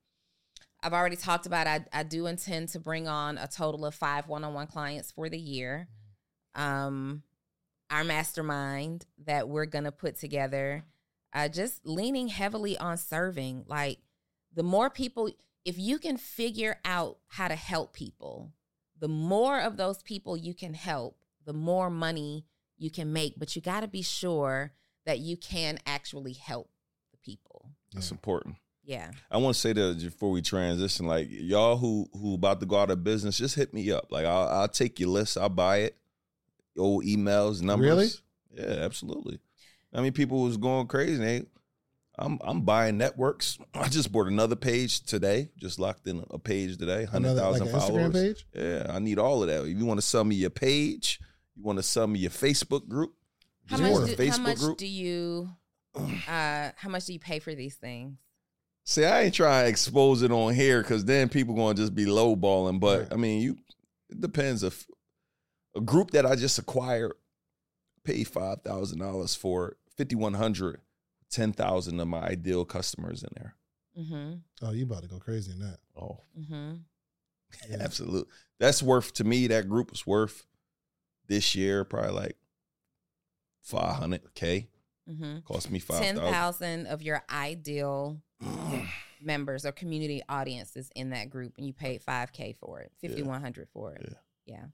I've already talked about I, I do intend to bring on a total of five one-on-one clients for the year. Um our mastermind that we're gonna put together. Uh just leaning heavily on serving. Like the more people if you can figure out how to help people, the more of those people you can help, the more money you can make. But you got to be sure that you can actually help the people. That's important. Yeah. I want to say that before we transition, like y'all who who about to go out of business, just hit me up. Like I'll, I'll take your list, I'll buy it. Old emails, numbers. Really? Yeah, absolutely. I mean, people was going crazy. They, I'm I'm buying networks. I just bought another page today. Just locked in a page today. Hundred thousand like followers. Page. Yeah, I need all of that. If you want to sell me your page, you want to sell me your Facebook group. How much, want a do, how much group. do you uh how much do you pay for these things? See, I ain't trying to expose it on here because then people going to just be lowballing. But Right. I mean, you it depends. If a group that I just acquired paid five thousand dollars for fifty one hundred, ten thousand of my ideal customers in there. Mm-hmm. Oh, you about to go crazy in that? Oh, Mm-hmm. Yeah. absolutely. That's worth to me. That group is worth this year probably like five hundred k. Mm-hmm. Cost me five Ten thousand. thousand of your ideal members or community audiences in that group, and you paid five k for it, fifty one hundred for it. Yeah.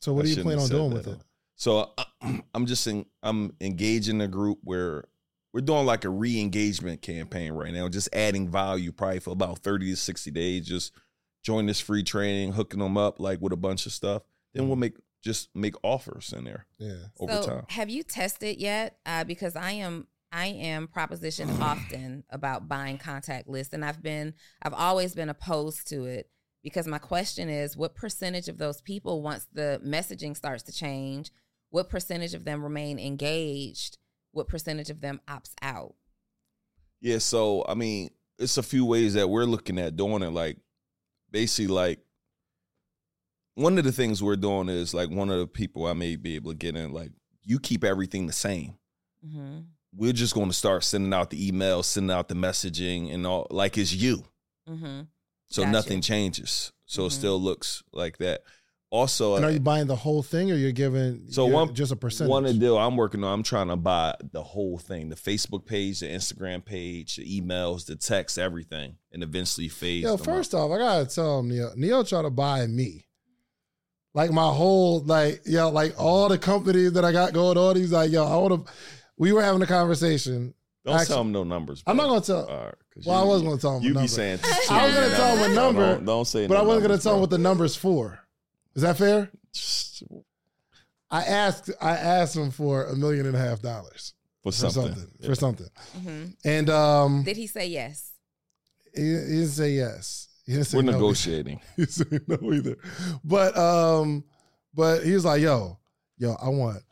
So what I do you shouldn't plan on doing that, with though. it? So I- I'm just in, I'm engaging a group where we're doing like a re-engagement campaign right now, just adding value probably for about 30 to 60 days. Just join this free training, hooking them up like with a bunch of stuff. Then we'll make just make offers in there Yeah. over so time. have you tested yet? Uh, because I am I am propositioned often about buying contact lists, and I've been I've always been opposed to it because my question is, what percentage of those people, once the messaging starts to change, what percentage of them remain engaged? What percentage of them opts out? Yeah, so I mean, it's a few ways that we're looking at doing it. Like basically like one of the things we're doing is like one of the people I may be able to get in, like you keep everything the same. Mm-hmm. we're just going to start sending out the emails, sending out the messaging, and all like it's you. Mm-hmm. So Gotcha. nothing changes. So it Mhm. still looks like that. Also, And are you buying the whole thing, or you're giving So you're- one- just a percentage? one deal I'm working on, I'm trying to buy the whole thing: the Facebook page, the Instagram page, the emails, the text, everything, and eventually phase. Yo, first out. off, I gotta tell him, Neil. Neil tried to buy me. Like my whole, like, yo, like all the companies that I got going on. He's like, yo, I want to. We were having a conversation. don't actually- tell them no numbers. I'm not gonna tell. All right, 'cause well, I you- was gonna tell him. You a be number. saying. I was gonna tell him a No, number, Don't, don't say. but no I wasn't gonna numbers, tell him what the numbers for. Is that fair? I asked. I asked him for a million and a half dollars for for something. something. Yeah. For something. Mm-hmm. And um, Did he say yes? he, he didn't say yes. He didn't say We're no. negotiating. He said no either. But um, But he was like, "Yo, yo, I want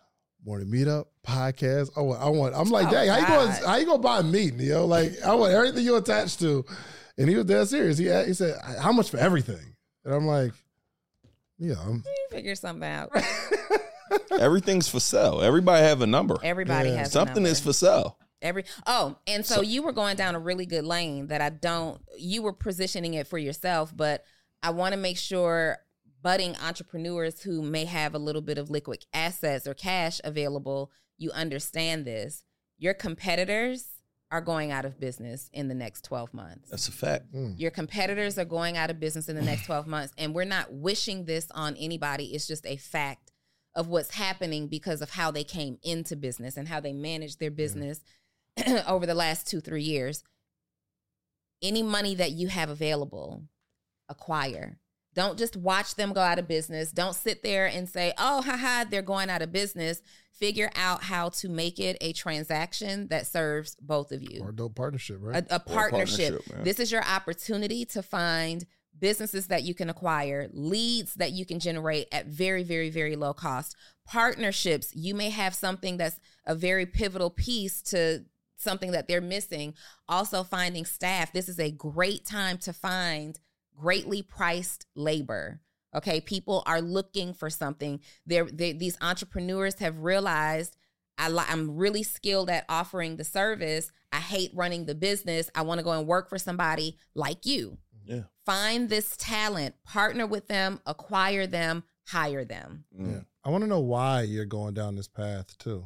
morning meetup podcast. I want, I want. I'm like, Oh, dang, how you going? God. How you gonna buy me, Neo? Like, I want everything you attached to." And he was dead serious. He he said, "How much for everything?" And I'm like, "Yeah, I'm, You figure something out. Everything's for sale. Everybody have a number. Everybody Yeah. has a Something is for sale. Every oh, and so, So- you were going down a really good lane that I don't. You were positioning it for yourself, but I want to make sure budding entrepreneurs who may have a little bit of liquid assets or cash available, you understand this. Your competitors are going out of business in the next twelve months. That's a fact. mm, Your competitors are going out of business in the next 12 months. And we're not wishing this on anybody. It's just a fact of what's happening because of how they came into business and how they manage their business over the last two, three years. Any money that you have available, acquire. Don't just watch them go out of business. Don't sit there and say, oh, haha, they're going out of business. Figure out how to make it a transaction that serves both of you or a dope partnership, right?" a, a partnership. partnership, this is your opportunity to find businesses that you can acquire, leads that you can generate at very, very, very low cost, partnerships. You may have something that's a very pivotal piece to something that they're missing. Also, finding staff. This is a great time to find greatly priced labor. Okay, people are looking for something. They're, they, these entrepreneurs have realized I li- I'm really skilled at offering the service. I hate running the business. I want to go and work for somebody like you. Yeah. Find this talent, partner with them, acquire them, hire them. Mm. Yeah. I want to know why you're going down this path too,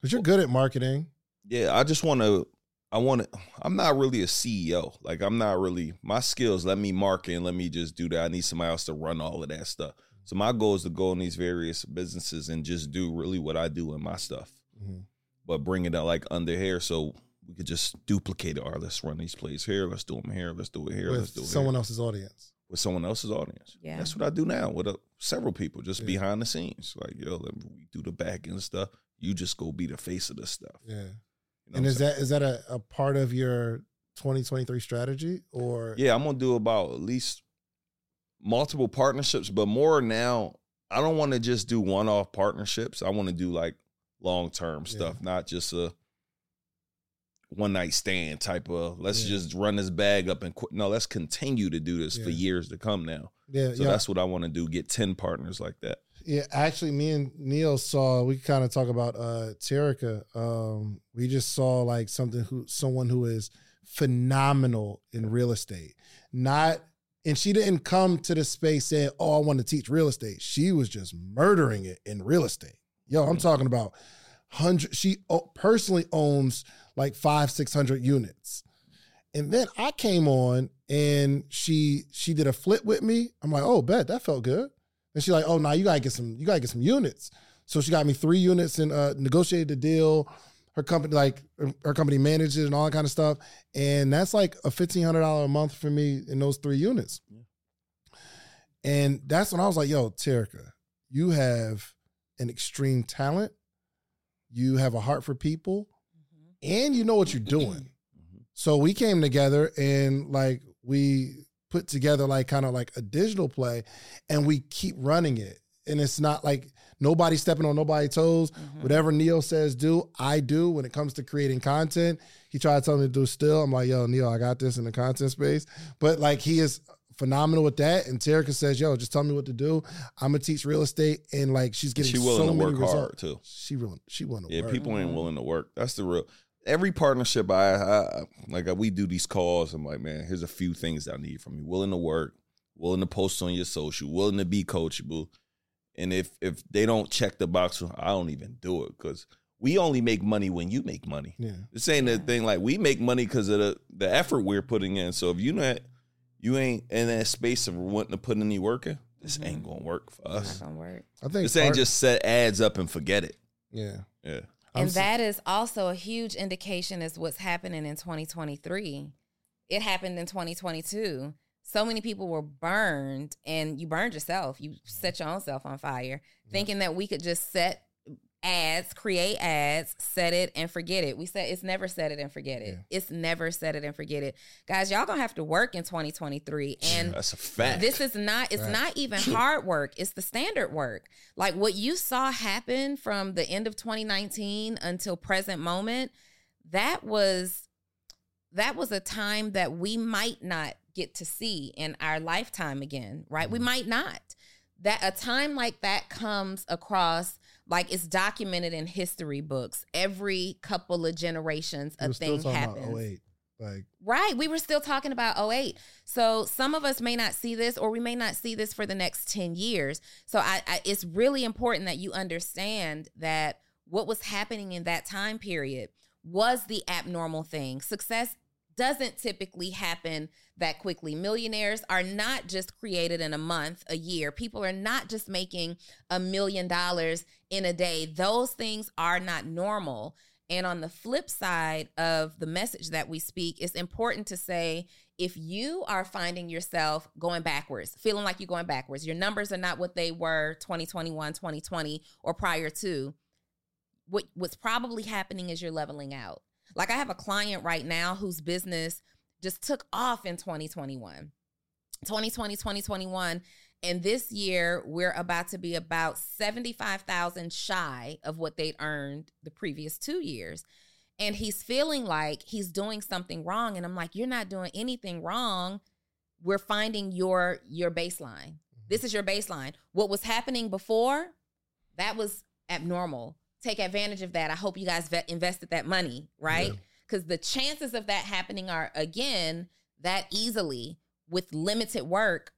because you're good at marketing. Yeah, I just want to. I want to. I'm not really a CEO. Like I'm not really. My skills let me market and let me just do that. I need somebody else to run all of that stuff. So my goal is to go in these various businesses and just do really what I do in my stuff, Mhm. but bring it out like under here so we could just duplicate it. Or let's run these plays here. Let's do them here. Let's do it here. let's with do it someone here. else's audience. with someone else's audience. Yeah. that's what I do now with uh, several people, just Yeah. behind the scenes. Like yo, let me do the back end stuff. You just go be the face of this stuff. Yeah. You know and is that is that a, a part of your 2023 strategy or Yeah, I'm gonna do about at least multiple partnerships, but more now. I don't want to just do one off partnerships. I want to do like long term Yeah. stuff, not just a one night stand type of let's Yeah. just run this bag up and quit. No, let's continue to do this for years to come now. yeah So yeah that's what I want to do. Get 10 partners like that. Yeah actually me and Neil saw we kind of talk about uh Terica. Um we just saw like something who someone who is phenomenal in real estate. Not and she didn't come to the space saying oh I want to teach real estate. She was just murdering it in real estate. Yo I'm talking about hundred she personally owns like five six hundred units. And then I came on and she she did a flip with me. I'm like, oh, bet that felt good. And she's like, oh, now you gotta get some you gotta get some units. So she got me three units and uh, negotiated the deal. Her company like um, her company managed it and all that kind of stuff. And that's like a fifteen hundred dollar a month for me in those three units. Yeah. And that's when I was like, yo, Terica, you have an extreme talent. You have a heart for people, mm-hmm. and you know what you're doing. Mm-hmm. So we came together and like we put together like kind of like a digital play and we keep running it. And it's not like nobody stepping on nobody's toes. Mhm. Whatever Neil says do, I do when it comes to creating content. He tried to tell me to do still. I'm like, yo, Neil, I got this in the content space. But like he is phenomenal with that. And Terica says, yo, just tell me what to do. I'm gonna teach real estate. And like she's getting She willing so to many work results. hard too. She willing, she willing to Yeah, work. people ain't willing to work. That's the real. Every partnership I, I like, we do these calls. I'm like, man, here's a few things I need from you: willing to work, willing to post on your social, willing to be coachable. And if if they don't check the box, I don't even do it because we only make money when you make money. Yeah. This ain't the thing. Like we make money because of the the effort we're putting in. So if you not you ain't in that space of wanting to put any work in, this Mhm. ain't gonna work for Not us. gonna work. I think This ain't just set ads up and forget it. yeah. Yeah. And that is also a huge indication as what's happening in 2023. It happened in 2022. So many people were burned, and you burned yourself. You set your own self on fire, thinking that we could just set ads, create ads, set it and forget it. We said it's never set it and forget it. Yeah. It's never set it and forget it. Guys, y'all gonna have to work in 2023. And That's a fact. this is not it's Right. not even hard work it's the standard work like what you saw happen from the end of 2019 until present moment that was that was a time that we might not get to see in our lifetime again right we mm-hmm. might not that a time like that comes across like it's documented in history books every couple of generations a were still thing talking happens about 08. Like Right. We were still talking about 08. So some of us may not see this or we may not see this for the next 10 years. So I, I it's really important that you understand that what was happening in that time period was the abnormal thing. Success doesn't typically happen that quickly. Millionaires are not just created in a month, a year. People are not just making a million dollars in a day. Those things are not normal. And on the flip side of the message that we speak, it's important to say if you are finding yourself going backwards, feeling like you're going backwards, your numbers are not what they were 2021, 2020, or prior to, what, what's probably happening is you're leveling out. Like I have a client right now whose business just took off in 2021. 2020, 2021. And this year, we're about to be about 75,000 shy of what they'd earned the previous two years. And he's feeling like he's doing something wrong. And I'm like, you're not doing anything wrong. We're finding your your baseline. Mm-hmm. This is your baseline. What was happening before, that was abnormal. Take advantage of that. I hope you guys vet, invested that money, right? Because the chances of that happening are, again, that easily with limited work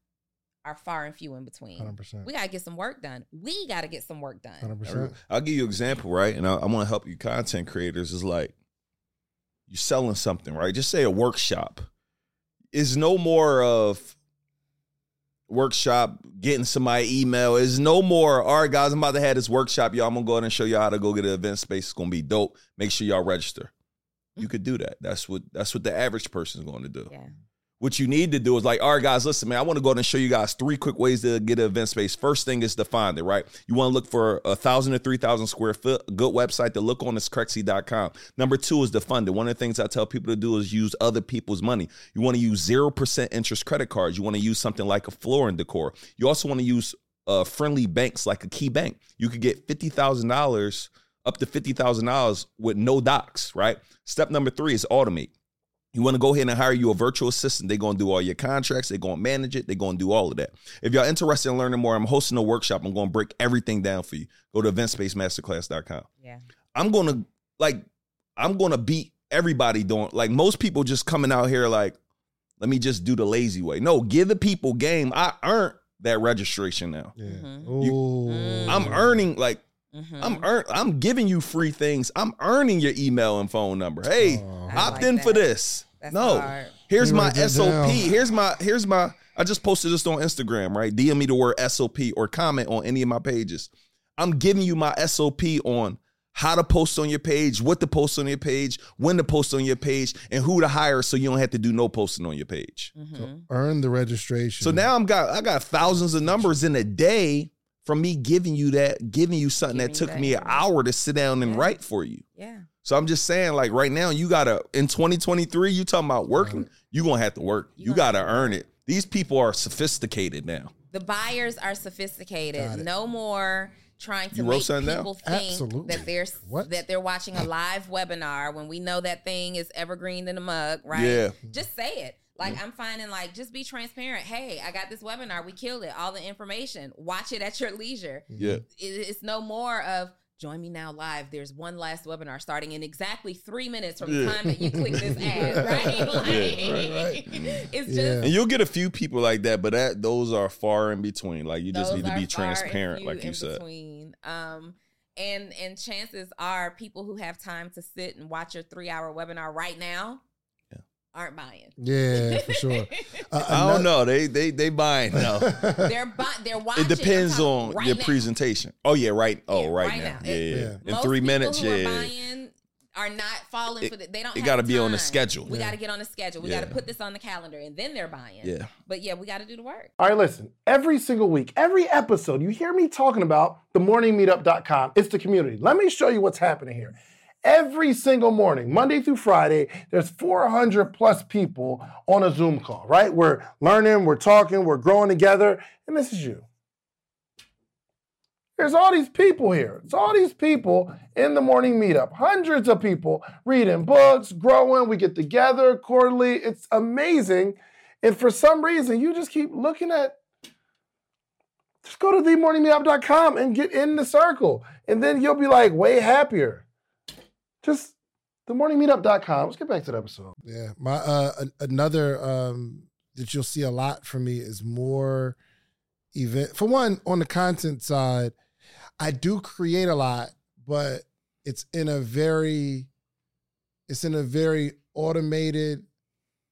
are far and few in between. 100%. We got to get some work done. We got to get some work done. 100%. I'll give you an example, right? And I, I want to help you content creators. Is like you're selling something, right? Just say a workshop. Is no more of workshop getting somebody email. Is no more. All right, guys, I'm about to have this workshop. Y'all, I'm gonna go ahead and show y'all how to go get an event space. It's gonna be dope. Make sure y'all register. You mm. could do that. That's what that's what the average person is going to do. Yeah. What you need to do is like, all right, guys, listen, man, I want to go ahead and show you guys three quick ways to get an event space. First thing is to find it, right? You want to look for a thousand to three thousand square foot. Good website to look on is Crexi.com. Number two is to fund it. One of the things I tell people to do is use other people's money. You want to use zero percent interest credit cards. You want to use something like a floor and decor. You also want to use uh, friendly banks like a KeyBank. You could get fifty thousand dollars up to fifty thousand dollars with no docs, right? Step number three is automate. You want to go ahead and hire you a virtual assistant. They're going to do all your contracts. They're going to manage it. They're going to do all of that. If y'all interested in learning more, I'm hosting a workshop. I'm going to break everything down for you. Go to eventspacemasterclass.com. Yeah. I'm going to like, I'm going to beat everybody doing like most people just coming out here like, let me just do the lazy way. No, give the people game. I earned that registration now. Yeah. Mhm. Ooh. Mm. I'm earning like Mhm. I'm earn I'm giving you free things. I'm earning your email and phone number. Hey, Oh. Opt like in for this. That's no. hard. Here's You my SOP. down. Here's my here's my I just posted this on Instagram, right? DM me the word SOP or comment on any of my pages. I'm giving you my SOP on how to post on your page, what to post on your page, when to post on your page, and who to hire so you don't have to do no posting on your page. Mhm. Earn the registration. So now I'm got I got thousands of numbers in a day from me giving you that, giving you something that took you me that an hour to sit down and Yeah. write for you. Yeah. So I'm just saying, like right now, you gotta in 2023, you talking about working, you gonna have to work. You You, gonna gotta earn it. These people are sophisticated now. The buyers are sophisticated. No more trying to You wrote make something down? people think Absolutely. that they're What? that they're watching a live webinar when we know that thing is evergreen in the mug, right? Yeah. Just say it. Like mm-hmm. I'm finding like just be transparent. Hey, I got this webinar. We killed it. All the information. Watch it at your leisure. Mm-hmm. Yeah. It- it's no more of join me now live. There's one last webinar starting in exactly three minutes from the time that you click this ad, right? Like, right, right. Mm-hmm. It's Yeah. just And you'll get a few people like that, but that those are far in between. Like you just need to be transparent, like you in said. Between. Um, and and chances are people who have time to sit and watch your three hour webinar right now Yeah. Aren't buying. yeah, for sure. Uh, I don't know. They they they buying now. they're bu- they're watching. it depends on right your now. presentation. Oh yeah, right. Oh Yeah, right, right now. now. Yeah, yeah. Yeah. In Most three minutes, who yeah. are buying are not falling It- for the, they don't. it gotta be on a schedule. We Yeah. got to get on a schedule. We Yeah. got to put this on the calendar, and then they're buying. Yeah. But yeah, we got to do the work. All right, listen. Every single week, every episode, you hear me talking about the morningmeetup.com. It's the community. Let me show you what's happening here. Every single morning, Monday through Friday, there's 400 plus people on a Zoom call, right? We're learning, we're talking, we're growing together, and this is you. There's all these people here. It's all these people in the morning meetup. Hundreds of people reading books, growing. We get together quarterly. It's amazing. And for some reason, you just keep looking at, just go to themorningmeetup.com and get in the circle. And then you'll be like way happier. Just themorningmeetup.com. Let's get back to the episode. Yeah, my uh another um that you'll see a lot from me is more event. For one, on the content side, I do create a lot, but it's in a very it's in a very automated,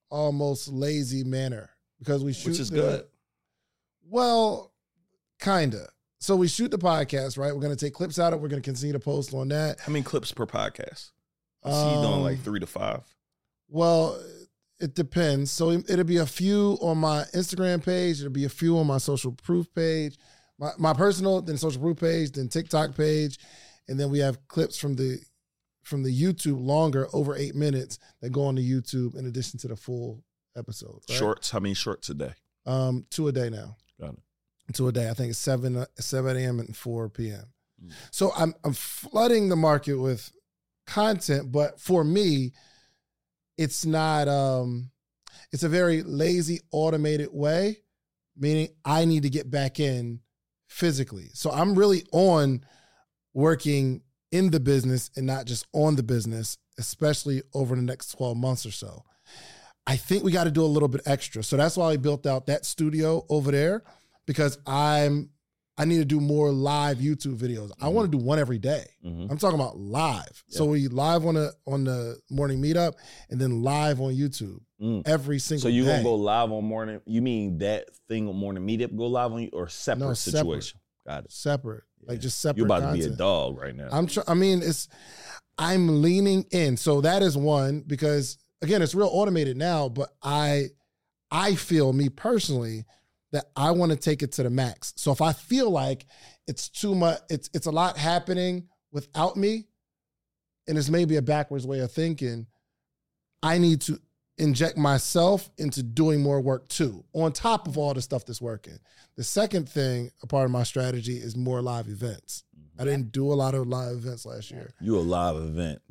almost lazy manner because we shoot Which is the- good. Well, kinda. So we shoot the podcast, right? We're gonna take clips out of it. We're gonna continue to post on that. How many clips per podcast? I see you doing like Um, three to five. Well, it depends. So it- it'll be a few on my Instagram page. It'll be a few on my social proof page, my, my personal, then social proof page, then TikTok page, and then we have clips from the from the YouTube longer, over eight minutes, that go on the YouTube in addition to the full episodes. right? Shorts. How many shorts a day? Um, two a day now. Got it. Two a day. I think it's seven uh, seven a.m. and four p.m. Mm. So I'm I'm flooding the market with content, but for me, it's not. Um, it's a very lazy, automated way, meaning I need to get back in physically. So I'm really on working in the business and not just on the business, especially over the next 12 months or so. I think we got to do a little bit extra. So that's why I built out that studio over there because I'm I need to do more live YouTube videos. I want to do one every day. Mhm. I'm talking about live. So we live on the on the morning meetup and then live on YouTube Mm. every single day. So you day. gonna go live on morning? You mean that thing on morning meetup go live on you or separate No, separate. situation? Got it. separate, like just separate. You're about to be a dog right now. I'm. Tr- I mean, it's. I'm leaning in. So that is one because again, it's real automated now. But I, I feel me personally that I want to take it to the max. So if I feel like it's too much, it's it's a lot happening without me, and it's maybe a backwards way of thinking. I need to inject myself into doing more work too, on top of all the stuff that's working. The second thing, a part of my strategy, is more live events. I mm-hmm. didn't do a lot of live events last year. you a live event.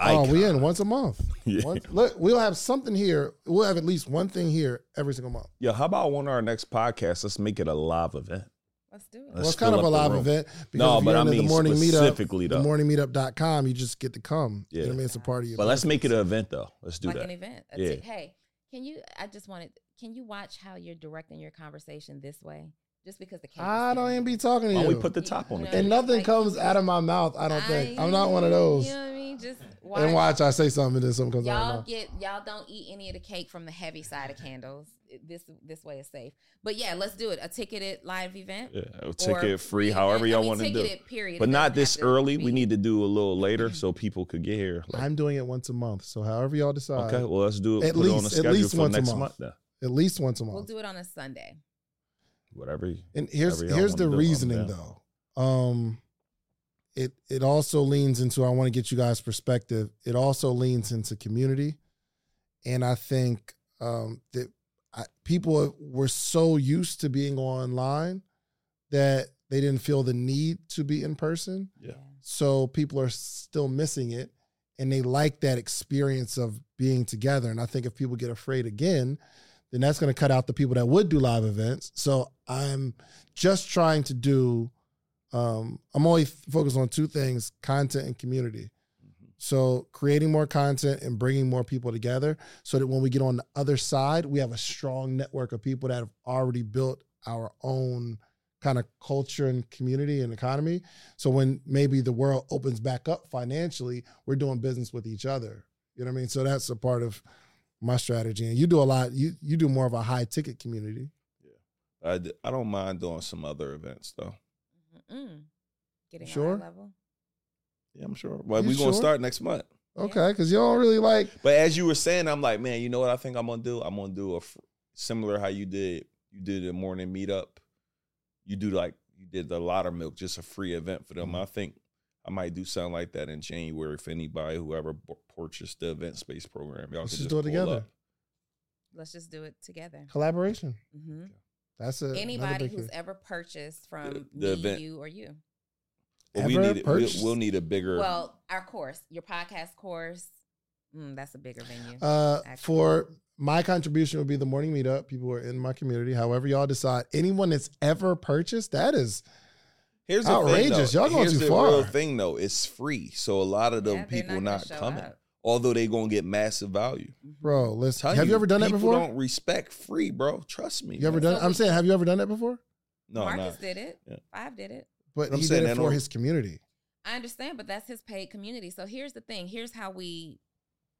Oh, we icon. in once a month. Yeah. Once, look, we'll have something here. We'll have at least one thing here every single month. Yeah. how about one of our next podcasts? Let's make it a live event. Let's do it. Let's well, it's kind of a live room. event. No, but you're I mean the morning meetup, specifically the though. morningmeetup.com, you just get to come. You know Yeah. what I mean? It's a part of your But let's make it an event though. Let's do like that. an event. Yeah. ti- hey, can you? I just wanted. Can you watch how you're directing your conversation this way? Just because the camera. I don't even be talking to Why you. don't we put the top on the You know, cake? and nothing Like- comes out of my mouth, I don't think. I'm not one of those. You know what I mean? Just And watch, I say something and then something comes out of my Y'all mouth. get y'all don't eat any of the cake from the heavy side of candles. It- This this way is safe. But yeah, let's do it. A ticketed live event. Yeah, a ticket free, event. however y'all mean, want to do. it. Period. But It not doesn't this have to early. We be- need to do a little later so people could get here. Like, I'm doing it once a month. So however y'all decide. okay, well let's do it. At put it on least- the at schedule least for once a next month. month. then. At least once a month. We'll do it on a Sunday. Whatever. And here's Whatever here's the reasoning though. Um it it also leans into I want to get you guys perspective. It also leans into community. And I think um that I, people were so used to being online that they didn't feel the need to be in person. Yeah. So people are still missing it and they like that experience of being together. And I think if people get afraid again, then that's going to cut out the people that would do live events. So I'm just trying to do, um, I'm only focused on two things content and community. So creating more content and bringing more people together so that when we get on the other side, we have a strong network of people that have already built our own kind of culture and community and economy. So when maybe the world opens back up financially, we're doing business with each other. You know what I mean? So that's a part of my strategy. And you do a lot, you you do more of a high ticket community. Yeah, I, d- I don't mind doing some other events though. Mm-mm. Getting Sure. level. Yeah, I'm sure. Well, You we gonna start next month. Okay, because you don't really like. But as you were saying, I'm like, man, you know what I think I'm gonna do? I'm gonna do a fr- similar how you did. You did a morning meetup. You do like you did the Lotter Milk, just a free event for them. Mhm. I think I might do something like that in January if anybody whoever b- purchased the event space program. Y'all Let's can just do it together. up. Let's just do it together. Collaboration. hmm That's a Anybody who's thing. ever purchased from The- me, the event. you, or you. But we need it- we'll, we'll need a bigger. Well, our course, your podcast course, mm, that's a bigger venue. Uh, for my contribution would be the morning meetup. People who are in my community. However, y'all decide. Anyone that's ever purchased, that is Here's the outrageous. Thing, though. Y'all going Here's too the Real thing though, it's free, so a lot of them Yeah, they're people gonna not coming. up. Although they gonna get massive value. Mhm. bro. Listen, Tell have you, ever done that people before? Don't respect free, bro. Trust me. You ever done? So I'm saying, have you ever done that before? No, Marcus not. did it. Yeah. Five did it. But I'm he saying did it for his community. I understand, but that's his paid community. So here's the thing. Here's how we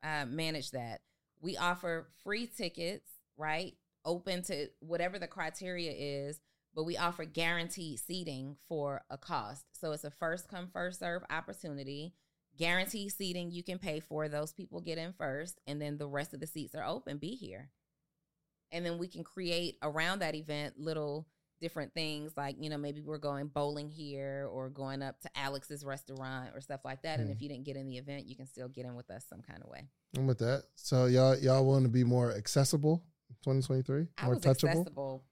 uh, manage that. We offer free tickets, right? Open to whatever the criteria is, but we offer guaranteed seating for a cost. So it's a first come, first serve opportunity. Guaranteed seating you can pay for. Those people get in first, and then the rest of the seats are open. Be here. And then we can create around that event little different things like you know maybe we're going bowling here or going up to alex's restaurant or stuff like that and Hmm. if you didn't get in the event you can still get in with us some kind of way I'm with that. So y'all y'all want to be more accessible, 2023, i more touchable. accessible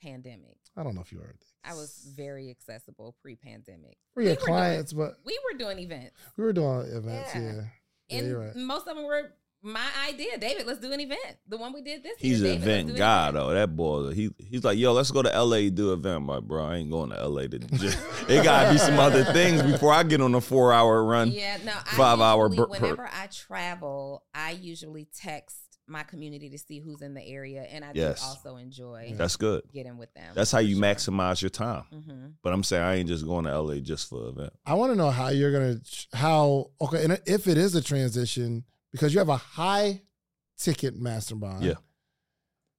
pre-pandemic I don't know if you are. i was very accessible pre-pandemic for your we were doing- clients, but we were doing events we were doing events. Yeah. Yeah, yeah, and you're right. most of them were my idea david let's do an event the one we did this He's year an David, event do an guy event. though. That boy, he he's like, yo, let's go to LA do an event. I'm like, bro, I ain't going to LA to. Just, it gotta be some other things before I get on a four hour run. Yeah, no, I five hour usually- bur- per- Whenever I travel, I usually text my community to see who's in the area, and I Yes. do also enjoy That's good. getting with them. That's how you sure. maximize your time. Mhm. But I'm saying I ain't just going to LA just for an event. I want to know how you're gonna how okay, and if it is a transition because you have a high ticket mastermind. Yeah.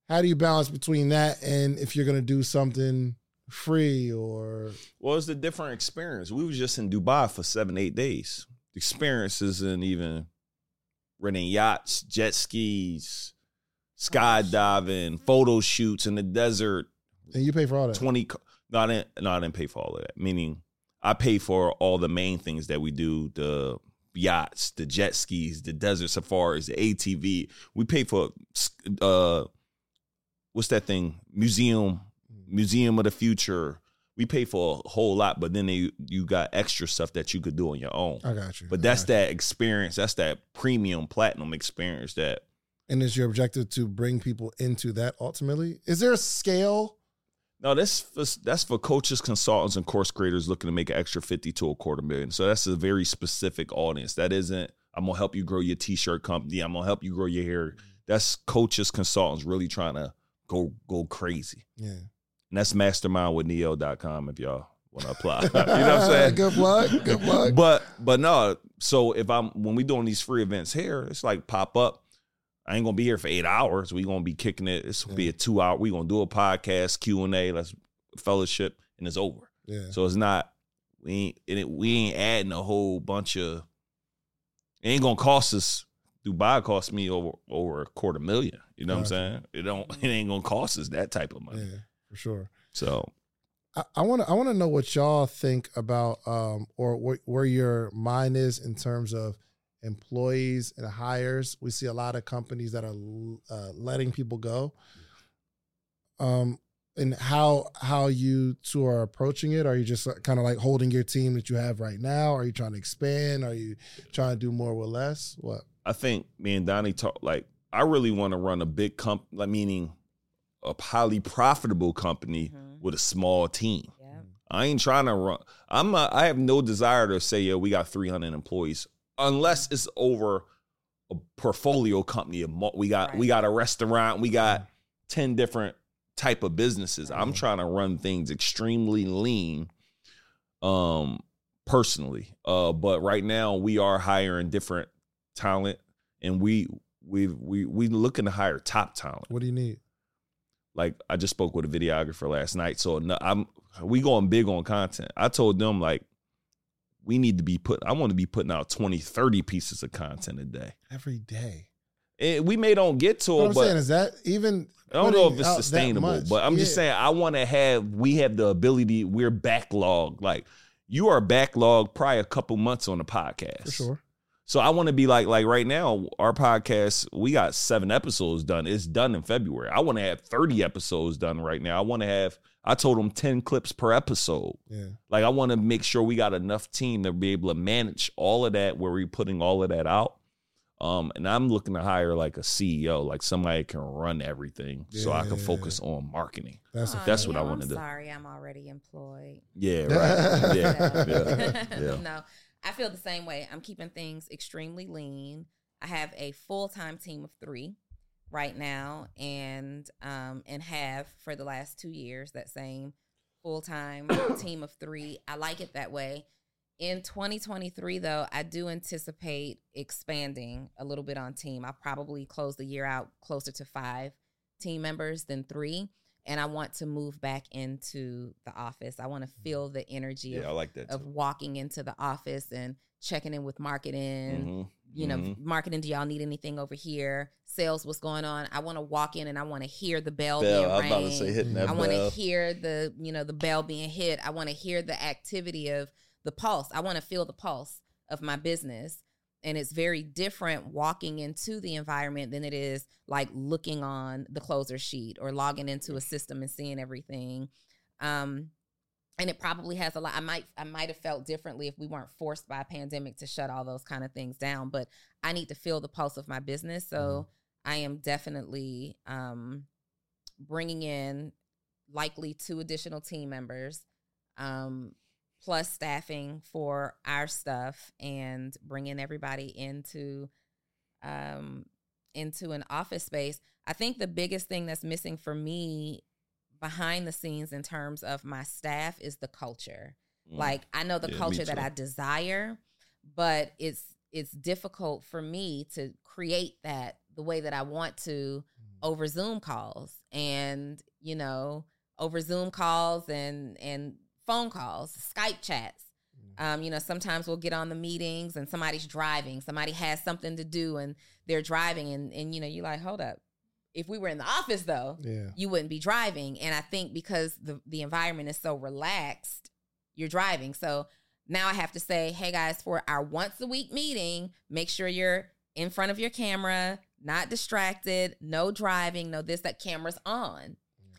How do you balance between that and if you're gonna do something free or Well, it's a different experience. We was just in Dubai for seven, eight days. Experience isn't even renting yachts, jet skis, skydiving, photo shoots in the desert. and you pay for all that? Twenty. co- No, I didn't. No, I didn't pay for all of that. Meaning, I pay for all the main things that we do: the yachts, the jet skis, the desert safaris, the ATV. We pay for uh, what's that thing? Museum, Museum of the Future. We pay for a whole lot, but then they, you got extra stuff that you could do on your own. I got you. But that's that experience. That's that premium platinum experience that And is your objective to bring people into that ultimately? Is there a scale? No, that's for, that's for coaches, consultants, and course creators looking to make an extra fifty to a quarter million. So that's a very specific audience. That isn't. I'm gonna help you grow your t-shirt company. I'm gonna help you grow your hair. Mm. That's coaches, consultants really trying to go go crazy. Yeah. And that's mastermind with neo.com if y'all want to apply. you know what I'm saying? Good luck. Good luck. But but no, so if I'm when we doing these free events here, it's like pop up. I ain't gonna be here for eight hours. We gonna be kicking it. This will be a two hour. We gonna do a podcast Q and A. Let's fellowship, and it's over. yeah. So it's not we ain't it, we ain't adding a whole bunch of. It ain't gonna cost us. Dubai cost me over over a quarter million. You know what I'm saying? It don't. It ain't gonna cost us that type of money. Yeah, for sure. So I want to I want to know what y'all think about um or wh- where your mind is in terms of employees and hires. We see a lot of companies that are uh, letting people go. Um and how how you two are approaching it? Are you just kind of like holding your team that you have right now? Are you trying to expand? Are you trying to do more with less? What? I think me and Donnie talk like I really want to run a big company, like meaning a highly profitable company Mhm. with a small team. Yeah. I ain't trying to run. I'm. A, I have no desire to say, yeah, we got 300 employees, unless it's over a portfolio company. We got we got a restaurant. We got 10 different type of businesses. I'm trying to run things extremely lean. Um, personally, uh, but right now we are hiring different talent, and we we we we looking to hire top talent What do you need? Like I just spoke with a videographer last night. So I'm we going big on content. I told them like we need to be put I want to be putting out 20, 30 pieces of content a day. Every day. And we may don't get to What it, I'm but saying is that even I don't know if it's sustainable, but I'm just saying I want to have we have the ability. We're backlog. Like you are backlog probably a couple months on the podcast for sure. So I want to be like like right now our podcast we got 7 episodes done. It's done in February. I want to have 30 episodes done right now. I want to have I told them 10 clips per episode. Yeah. Like I want to make sure we got enough team to be able to manage all of that where we're putting all of that out. Um, and I'm looking to hire like a CEO, like somebody can run everything, so I can Yeah. focus on marketing. That's a Aw, That's you what I know, wanna do. Sorry, I'm already employed. Yeah, right. yeah, yeah, Yeah. yeah. no, I feel the same way. I'm keeping things extremely lean. I have a full time team of three right now, and um, and have for the last two years that same full time team of three. I like it that way. In 2023, though, I do anticipate expanding a little bit on team. I'll probably close the year out closer to five team members than three. And I want to move back into the office. I want to feel the energy Yeah, I of, like that. of Too. walking into the office and checking in with marketing. Mhm, You know, mhm. marketing, do y'all need anything over here? Sales, what's going on? I want to walk in and I want to hear the bell, Bell, being I was about to rang. say hitting that I want to hear the, you know, the bell being hit. I want to hear the activity of the pulse. I want to feel the pulse of my business. And it's very different walking into the environment than it is like looking on the closer sheet or logging into a system and seeing everything. Um, and it probably has a lot. I might I might have felt differently if we weren't forced by a pandemic to shut all those kind of things down. But I need to feel the pulse of my business, so I am definitely um, bringing in likely two additional team members, um, plus staffing for our stuff, and bringing everybody into um, into an office space. I think the biggest thing that's missing for me behind the scenes in terms of my staff is the culture. Mm. Like I know the Yeah, culture that. I desire, but it's it's difficult for me to create that the way that I want to over Zoom calls and you know over Zoom calls and and phone calls, Skype chats. Um, you know, sometimes we'll get on the meetings and somebody's driving, somebody has something to do and they're driving and and you know, you're like, hold up. If we were in the office though, Yeah. you wouldn't be driving. And I think because the the environment is so relaxed, you're driving. So now I have to say, hey guys, for our once a week meeting, make sure you're in front of your camera, not distracted, no driving, no this, that camera's on.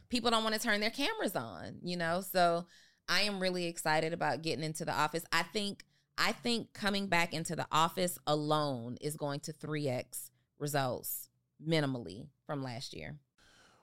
People don't want to turn their cameras on, you know? So I am really excited about getting into the office. I think I think coming back into the office alone is going to 3x results minimally from last year.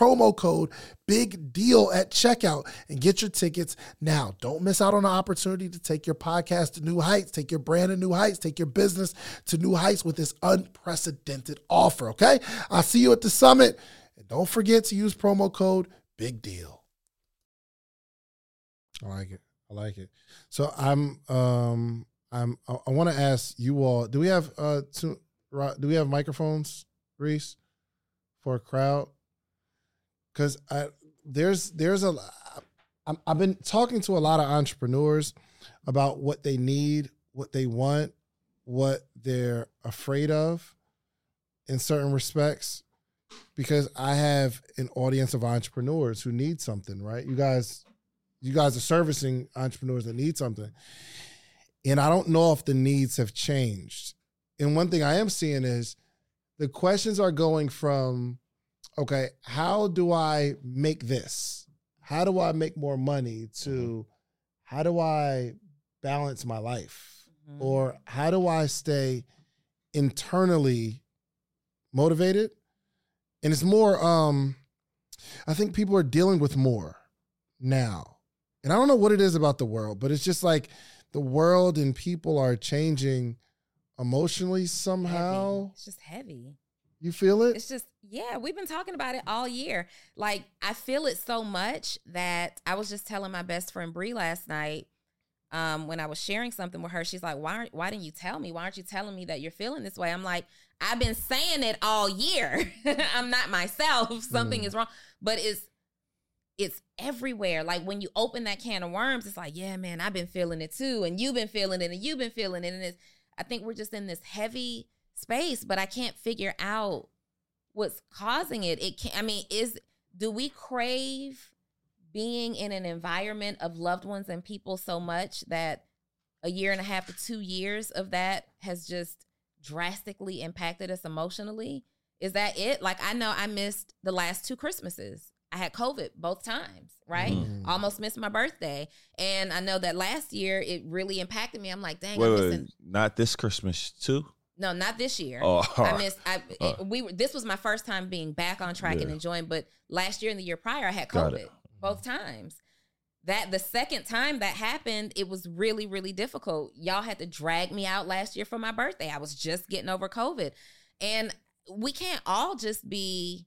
promo code big deal at checkout and get your tickets now. Don't miss out on the opportunity to take your podcast to new heights, take your brand to new heights, take your business to new heights with this unprecedented offer, okay? I'll see you at the summit. And don't forget to use promo code big deal. I like it. I like it. So I'm um I'm I, I want to ask you all, do we have uh two do we have microphones, Reese, for a crowd? Cuz I there's there's a I've been talking to a lot of entrepreneurs about what they need, what they want, what they're afraid of in certain respects because I have an audience of entrepreneurs who need something, right? You guys, you guys are servicing entrepreneurs that need something. And I don't know if the needs have changed. And one thing I am seeing is the questions are going from, okay, how do I make this? How do I make more money to how do I balance my life? Mm-hmm. Or how do I stay internally motivated and it's more um i think people are dealing with more now and i don't know what it is about the world but it's just like the world and people are changing emotionally somehow heavy. it's just heavy you feel it it's just yeah we've been talking about it all year like i feel it so much that i was just telling my best friend brie last night um, when I was sharing something with her, she's like, "Why? Why didn't you tell me? Why aren't you telling me that you're feeling this way?" I'm like, "I've been saying it all year. I'm not myself. Something mm. is wrong." But it's it's everywhere. Like when you open that can of worms, it's like, "Yeah, man, I've been feeling it too, and you've been feeling it, and you've been feeling it." And it's, I think we're just in this heavy space, but I can't figure out what's causing it. It can. I mean, is do we crave? being in an environment of loved ones and people so much that a year and a half to two years of that has just drastically impacted us emotionally. Is that it? Like, I know I missed the last two Christmases. I had COVID both times, right? Mm. Almost missed my birthday. And I know that last year it really impacted me. I'm like, dang, wait, wait, not this Christmas too? No, not this year. Oh, I missed. I uh, we were. This was my first time being back on track yeah. and enjoying. But last year and the year prior, I had COVID both times. That the second time that happened, it was really, really difficult. Y'all had to drag me out last year for my birthday. I was just getting over COVID. And we can't all just be,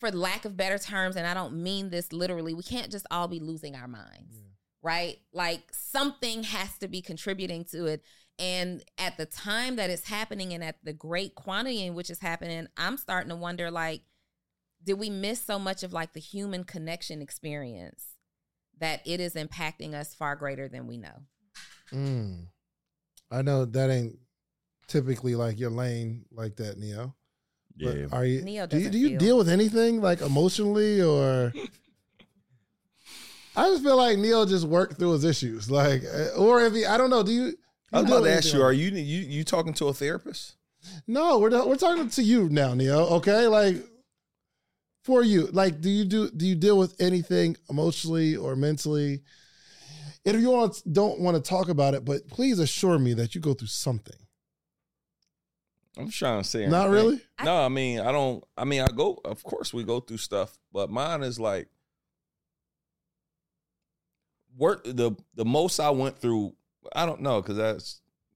for lack of better terms, and I don't mean this literally, we can't just all be losing our minds, yeah. right? Like something has to be contributing to it. And at the time that it's happening and at the great quantity in which it's happening, I'm starting to wonder like, did we miss so much of like the human connection experience that it is impacting us far greater than we know? Mm. I know that ain't typically like your lane like that, Neo. Yeah. But are you? Neo do you, do you deal with anything like emotionally or? I just feel like Neo just worked through his issues, like, uh, or if he, I don't know. Do you? I was about to ask you, are you you you talking to a therapist? No, we're we're talking to you now, Neo. Okay, like for you like do you do do you deal with anything emotionally or mentally And if you want, don't want to talk about it, but please assure me that you go through something. I'm trying to say. Not everything. really. No, I mean, I don't. I mean, I go. Of course, we go through stuff, but mine is like work. The the most I went through. I don't know because that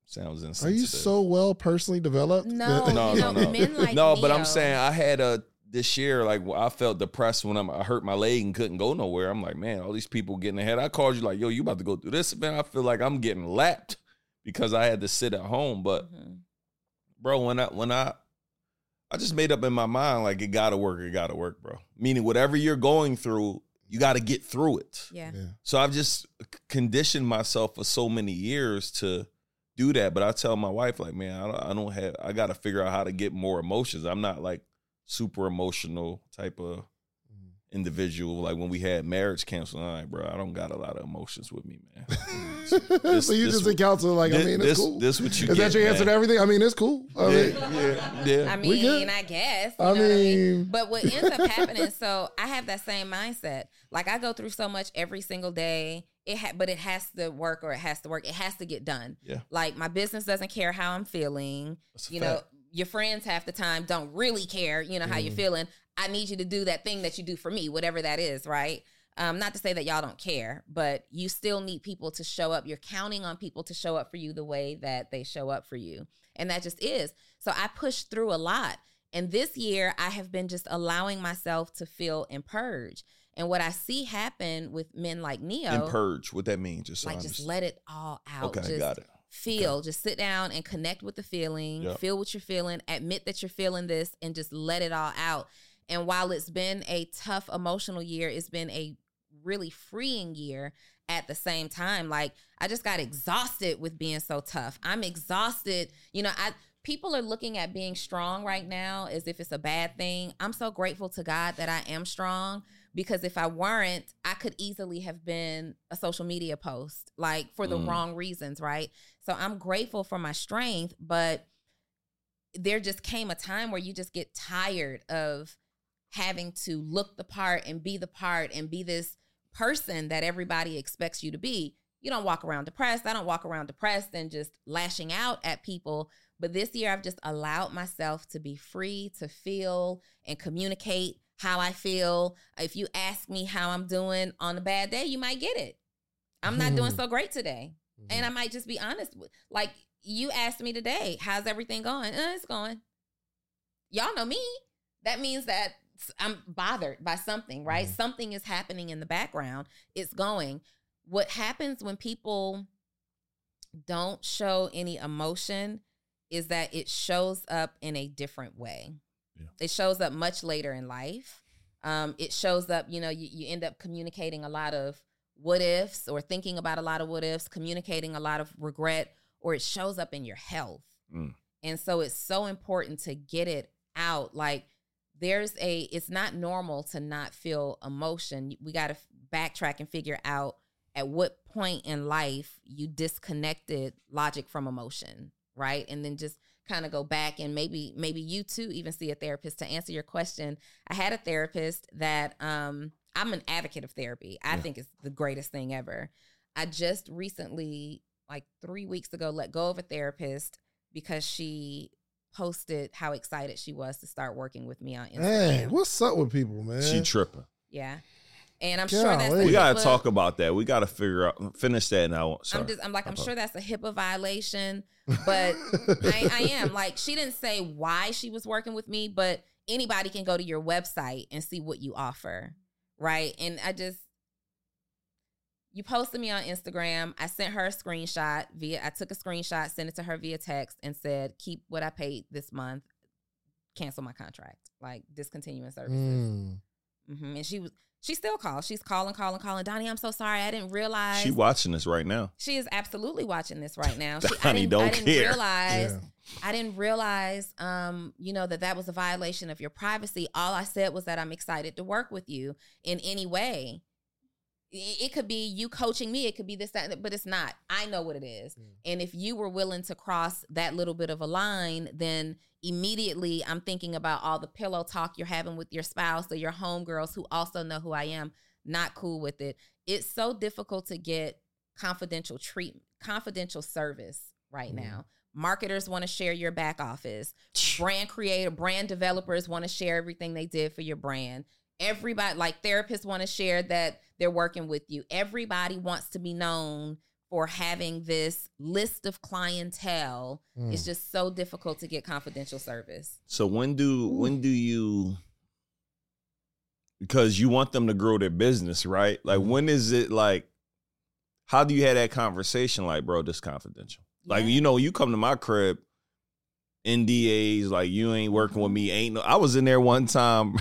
sounds insane. Are you so well personally developed? No, that- no, no, no, no. men like no, but I'm saying I had a this year like I felt depressed when I'm, I hurt my leg and couldn't go nowhere. I'm like, man, all these people getting ahead. I called you like, yo, you about to go through this, man. I feel like I'm getting lapped because I had to sit at home. But Mhm. bro, when I when I I just made up in my mind like it gotta work, it gotta work, bro. Meaning whatever you're going through, you gotta get through it. yeah. Yeah. So I've just conditioned myself for so many years to do that. But I tell my wife, like, man, I don't, I don't have, I got to figure out how to get more emotions. I'm not like super emotional type of individual. Like when we had marriage counseling, I'm bro, I don't got a lot of emotions with me, man. so you just in counsel, like, I mean, it's this, cool. this what you Is get, that your answer to everything? I mean, it's cool. I Yeah, mean, yeah, yeah. I We good. mean, I guess. I know what mean- but what ends up happening, so I have that same mindset. Like I go through so much every single day. It ha- but it has to work or it has to work. It has to get done. Yeah. Like my business doesn't care how I'm feeling. That's you know, fact. Your friends half the time don't really care, you know, how Mm. you're feeling. I need you to do that thing that you do for me, whatever that is, right? Um, not to say that y'all don't care, but you still need people to show up. You're counting on people to show up for you the way that they show up for you. And that just is. So I pushed through a lot. And this year, I have been just allowing myself to feel and purge. And what I see happen with men like Neo, And purge, what that means? Just so like I just let it all out. Okay, just got it. Feel just sit down and connect with the feeling Yep. feel what you're feeling admit that you're feeling this and just let it all out and while it's been a tough emotional year it's been a really freeing year at the same time like i just got exhausted with being so tough i'm exhausted you know i people are looking at being strong right now as if it's a bad thing i'm so grateful to god that i am strong because if I weren't, I could easily have been a social media post, like for the Mm. wrong reasons, right? So I'm grateful for my strength, but there just came a time where you just get tired of having to look the part and be the part and be this person that everybody expects you to be. You don't walk around depressed. I don't walk around depressed and just lashing out at people. But this year, I've just allowed myself to be free to feel and communicate how I feel. If you ask me how I'm doing on a bad day, you might get it. I'm not doing so great today. And I might just be honest with like you asked me today, how's everything going? Uh, it's going. Y'all know me. That means that I'm bothered by something, right? Mhm. Something is happening in the background. It's going. What happens when people don't show any emotion is that it shows up in a different way. Yeah. It shows up much later in life. Um, it shows up, you know, you, you end up communicating a lot of what ifs or thinking about a lot of what ifs, communicating a lot of regret, or it shows up in your health. Mm. And so it's so important to get it out. Like there's a, it's not normal to not feel emotion. We got to backtrack and figure out at what point in life you disconnected logic from emotion, right? And then just kind of go back and maybe maybe you too even see a therapist to answer your question. I had a therapist that um I'm an advocate of therapy. I Yeah. think it's the greatest thing ever. I just recently like 3 weeks ago let go of a therapist because she posted how excited she was to start working with me on Instagram. Hey, what's up with people, man? She tripping. Yeah. And I'm sure that's We gotta HIPAA talk about that. We gotta figure out finish that now. Sorry. I'm just I'm like I'm sure that's a HIPAA violation, but I, I am like she didn't say why she was working with me, but anybody can go to your website and see what you offer, right? And I just you posted me on Instagram. I sent her a screenshot via I took a screenshot, sent it to her via text, and said keep what I paid this month, cancel my contract, like discontinuing services. Mm. hmm And she was she still calls. She's calling, calling, calling. Donnie, I'm so sorry. I didn't realize she watching this right now. she is absolutely watching this right now. She, Donnie didn't, don't I didn't care. realize. Yeah. I didn't realize, um, you know, that that was a violation of your privacy. All I said was that I'm excited to work with you in any way. It, it could be you coaching me. It could be this, that, but it's not. I know what it is. Mm. And if you were willing to cross that little bit of a line, then immediately I'm thinking about all the pillow talk you're having with your spouse or your homegirls who also know who I am, not cool with it. It's so difficult to get confidential treatment, confidential service right Mhm. now. Marketers want to share your back office. Brand creator, brand developers want to share everything they did for your brand. Everybody, like therapists, want to share that they're working with you. Everybody wants to be known for having this list of clientele. Mm. It's just so difficult to get confidential service. So when do when do you because you want them to grow their business, right? Like Mm-hmm. Mhm. when is it like how do you have that conversation like, bro, this confidential? Like, you know, you come to my crib, NDAs, like you ain't working with me, ain't no I was in there one time.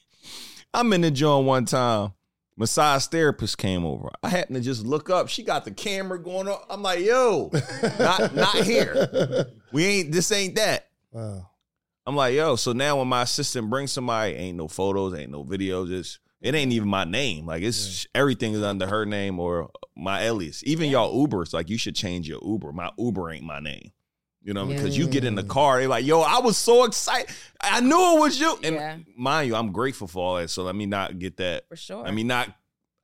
I'm in the joint one time. Massage therapist came over. I happened to just look up. She got the camera going on. I'm like, yo, not not here. We ain't this ain't that. Wow. I'm like, yo, so now when my assistant brings somebody, ain't no photos, ain't no videos, it's it ain't even my name. Like it's everything is under her name or my alias. Even Yeah. y'all Ubers, like you should change your Uber. My Uber ain't my name. You know, because you get in the car, like, yo, I was so excited. I knew it was you. And Yeah. mind you, I'm grateful for all that. So let me not get that. For sure. I mean, not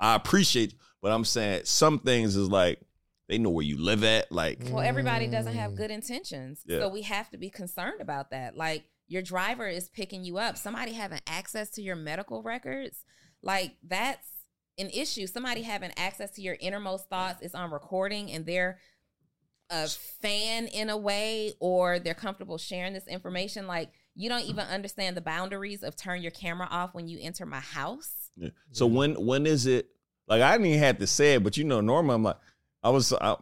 I appreciate, but I'm saying some things is like they know where you live at. Like, Well, everybody doesn't have good intentions. Yeah. So we have to be concerned about that. Like your driver is picking you up. Somebody having access to your medical records, like that's an issue. Somebody having access to your innermost thoughts is on recording and they're a fan in a way or they're comfortable sharing this information. Like you don't even understand the boundaries of turn your camera off when you enter my house. Yeah. So when when is it? Like I didn't even have to say it, but you know, normally I'm like, I was, I,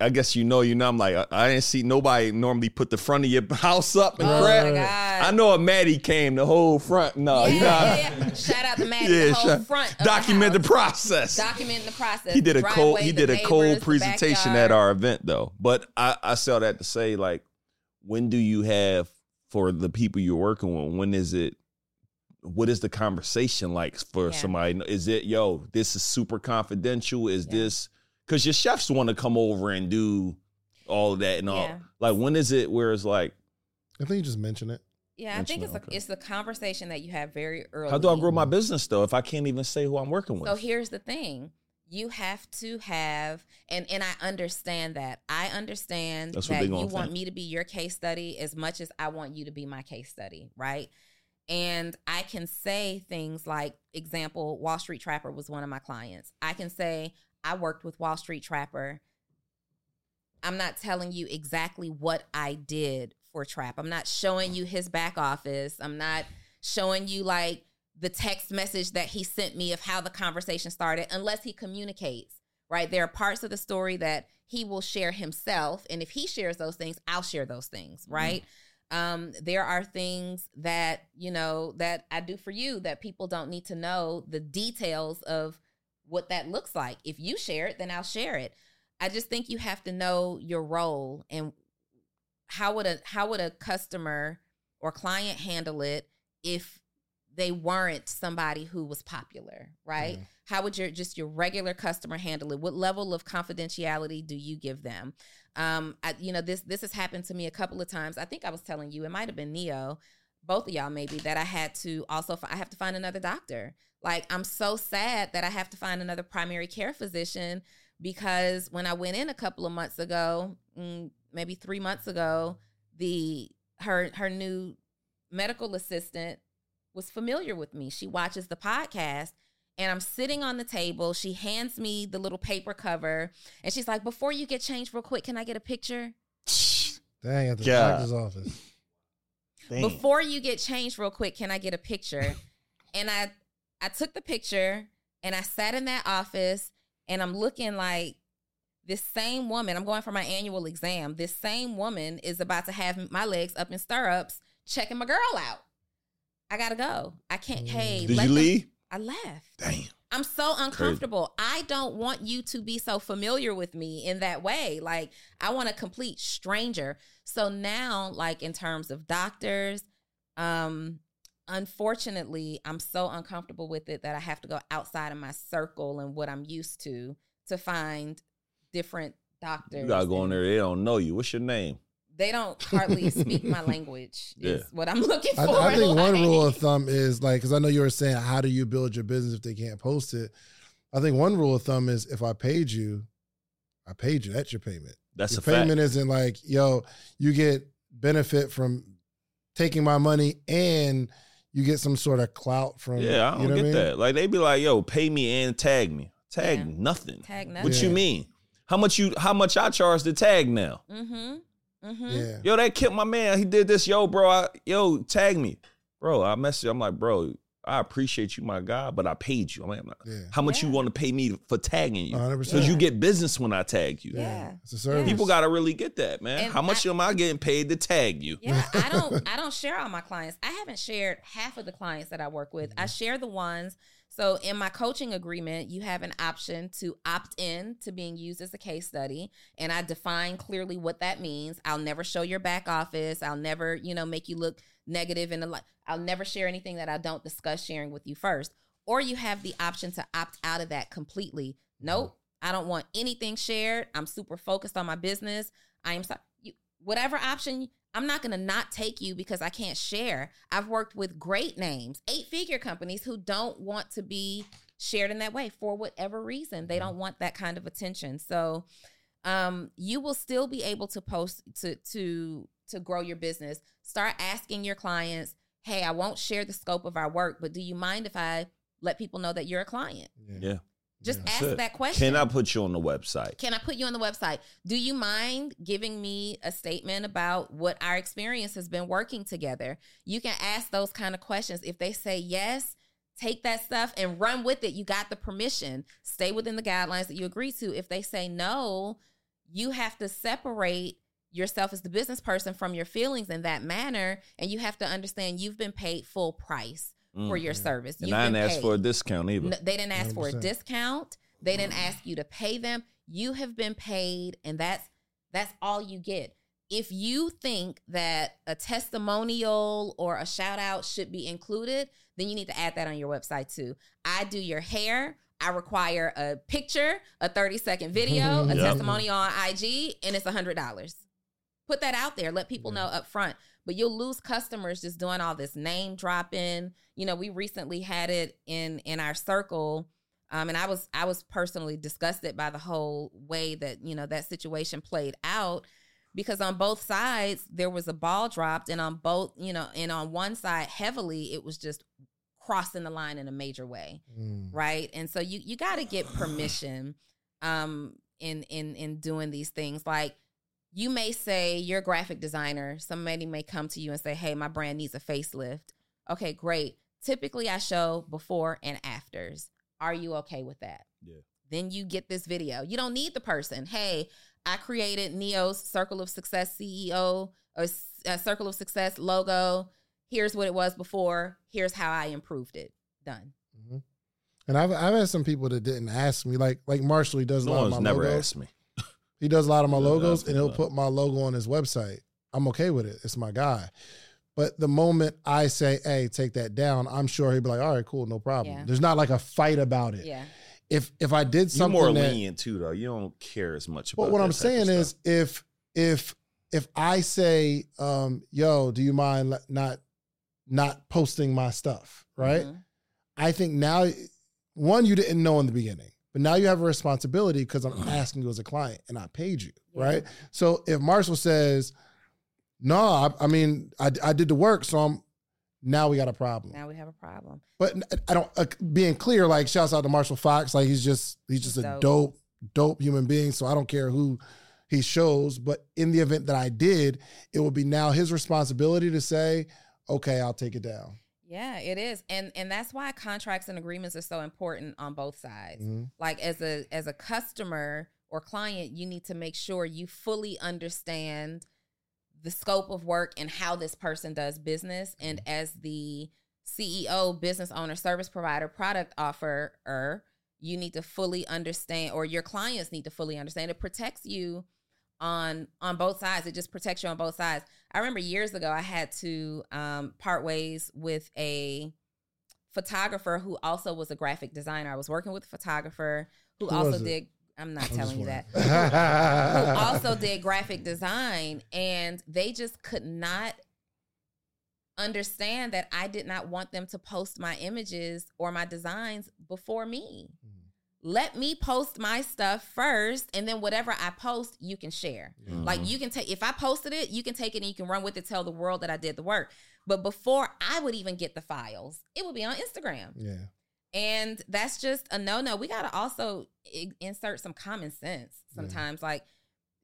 I guess you know, you know, I'm like, uh, I, I didn't see nobody normally put the front of your house up and oh crap. I know a Maddie came, the whole front. No, yeah, you know, yeah, yeah. Shout out to Matt. Yeah, the whole shout- front. Document the the, process. Document the process. he did a cold, he did a cold presentation at our event though. But I, I saw that to say like, when do you have for the people you're working with? When is it? What is the conversation like for somebody? Is it yo? This is super confidential. Is this because your chefs want to come over and do all of that and all? Yeah. Like when is it where it's like, I think you just mentioned it. Yeah, I think it's a, okay. it's the conversation that you have very early. how do I grow my business though if I can't even say who I'm working with? So here's the thing. You have to have and and I understand that. I understand That's that you gonna want think. me to be your case study as much as I want you to be my case study, right? And I can say things like example, Wall Street Trapper was one of my clients. I can say I worked with Wall Street Trapper. I'm not telling you exactly what I did for Trap. I'm not showing you his back office. I'm not showing you like the text message that he sent me of how the conversation started unless he communicates, right? There are parts of the story that he will share himself. And if he shares those things, I'll share those things, right? Um, there are things that, you know, that I do for you that people don't need to know the details of what that looks like. If you share it, then I'll share it. I just think you have to know your role and how would a how would a customer or client handle it if they weren't somebody who was popular, right? Mhm. How would your just your regular customer handle it? What level of confidentiality do you give them? Um, I, you know this this has happened to me a couple of times. I think I was telling you it might have been Neo, both of y'all maybe that I had to also fi- I have to find another doctor. Like I'm so sad that I have to find another primary care physician because when I went in a couple of months ago, mm, maybe three months ago, the her her new medical assistant was familiar with me. She watches the podcast and I'm sitting on the table. She hands me the little paper cover and she's like, Before you get changed, real quick, can I get a picture? Dang, at the God. doctor's office. Before you get changed, real quick, can I get a picture? and I I took the picture and I sat in that office and I'm looking like this same woman, I'm going for my annual exam. This same woman is about to have my legs up in stirrups, checking my girl out. I gotta go. I can't. Hey, Did you them- leave? I left. Damn. I'm so uncomfortable. I don't want you to be so familiar with me in that way. Like, I want a complete stranger. So now, like in terms of doctors, um, unfortunately, I'm so uncomfortable with it that I have to go outside of my circle and what I'm used to to find different doctors. You gotta go in there. They don't know you. What's your name? They don't hardly speak my language. Is what I'm looking for. I, I think one rule of thumb is like, because I know you were saying, how do you build your business if they can't post it? I think one rule of thumb is if I paid you, I paid you. That's your payment. That's your a fact. payment isn't like, yo, you get benefit from taking my money and you get some sort of clout from Yeah, I don't you know get what I mean? that. Like they be like, "Yo, pay me and tag me." Tag Yeah. nothing. Tag nothing. What nothing. you mean? How much you? How much I charge to tag now? Mm-hmm. Mm-hmm. Yeah. Yo, that killed my man. He did this. Yo, bro. I, yo, tag me, bro. I messaged. You. I'm like, bro. I appreciate you, my guy, but I paid you. I'm like, Yeah. how much you want to pay me for tagging you? 100%. Because you get business when I tag you. Yeah. It's a service. People got to really get that, man. And how much I- am I getting paid to tag you? Yeah, I don't I don't share all my clients. I haven't shared half of the clients that I work with. Mm-hmm. I share the ones. So in my coaching agreement, you have an option to opt in to being used as a case study, and I define clearly what that means. I'll never show your back office. I'll never, you know, make you look negative in the li- I'll never share anything that I don't discuss sharing with you first. Or you have the option to opt out of that completely. Nope, mm-hmm. I don't want anything shared. I'm super focused on my business. I am sorry. You, whatever option, I'm not going to not take you because I can't share. I've worked with great names, eight figure companies who don't want to be shared in that way for whatever reason. They don't want that kind of attention. So, um, you will still be able to post to to to grow your business. Start asking your clients, "Hey, I won't share the scope of our work, but do you mind if I let people know that you're a client?" Yeah. Just That's ask it. that question. Can I put you on the website? Can I put you on the website? Do you mind giving me a statement about what our experience has been working together? You can ask those kind of questions. If they say yes, take that stuff and run with it. You got the permission. Stay within the guidelines that you agree to. If they say no, you have to separate yourself as the business person from your feelings in that manner. And you have to understand you've been paid full price for Mm. your service. And You've I didn't ask paid. for a discount either. No, they didn't ask for a discount. They didn't ask you to pay them. You have been paid, and that's that's all you get. If you think that a testimonial or a shout out should be included, then you need to add that on your website too. I do your hair. I require a picture, a 30 second video, a Yep. testimonial on IG, and it's $100. Put that out there. Let people know up front. But you'll lose customers just doing all this name dropping. You know, we recently had it in in our circle. Um, and I was I was personally disgusted by the whole way that, you know, that situation played out because on both sides there was a ball dropped and on both, you know, and on one side heavily it was just crossing the line in a major way Mm. right and so you you got to get permission um in in in doing these things like you may say you're a graphic designer. Somebody may come to you and say hey my brand needs a facelift. Okay great. Typically i show before and afters. Are you okay with that? Yeah. then you get this video. You don't need the person. Hey i created neo's circle of success ceo or s- uh, circle of success logo. Here's what it was before. Here's how i improved it. Done. Mhm. And I've I've had some people that didn't ask me, like like Marshall. He does a No lot of one's my never logos. asked me. He does a lot of my Yeah, logos, and he'll put my logo on his website. I'm okay with it. It's my guy. But the moment I say, "Hey, take that down," I'm sure he'll be like, "All right, cool, no problem." Yeah. There's not like a fight about it. yeah If if I did something You're something more that, lenient too, though. You don't care as much about. But what that I'm type saying is, if if if I say, um, "Yo, do you mind not not posting my stuff?" Right? Mhm. I think now, one, you didn't know in the beginning, but now you have a responsibility because I'm asking you as a client and I paid you, Yeah. right? So if Marshall says, no, I, I mean, I, I did the work, so I'm now we got a problem. now we have a problem But I don't uh, being clear. Like, shouts out to Marshall Fox. Like, he's just he's just He's a dope. dope, dope human being. So I don't care who he shows. But in the event that I did, it would be now his responsibility to say, okay, I'll take it down. Yeah, it is. And and that's why contracts and agreements are so important on both sides. Mhm. Like as a as a customer or client, you need to make sure you fully understand the scope of work and how this person does business and as the CEO, business owner, service provider, product offerer, you need to fully understand or your clients need to fully understand it protects you on on both sides it just protects you on both sides i remember years ago i had to um part ways with a photographer who also was a graphic designer. I was working with a photographer who, Who also did i'm not I'm telling you that. who also did graphic design and they just could not understand that I did not want them to post my images or my designs before me. Let me post my stuff first and then whatever i post you can share Mm-hmm. like you can take if i posted it you can take it and you can run with it tell the world that i did the work but before i would even get the files it would be on instagram Yeah. and that's just a no no. We got to also I- insert some common sense sometimes. Like,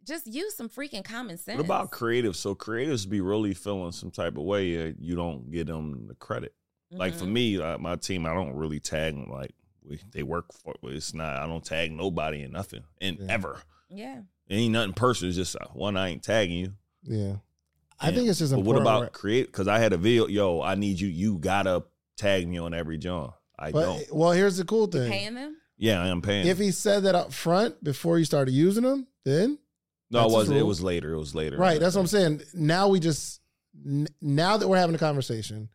just use some freaking common sense. What about creatives? So creatives be really feeling some type of way. Uh, you don't get them the credit. Like for Mhm. me, uh, my team, I don't really tag them. Like we, they work for. It's not. I don't tag nobody in nothing and Yeah. ever. Yeah. It ain't nothing personal. It's just uh, one. I ain't tagging you. Yeah. I think it's just But important. what about right? create? Because I had a video. Yo, I need you. You gotta tag me on every John. I But don't. well, here's the cool thing. Paying them? Yeah, I am paying. If he said that up front before you started using them, then no, it wasn't. It was later. It was later. right. That's what I'm saying. Now we just n- now that we're having a conversation,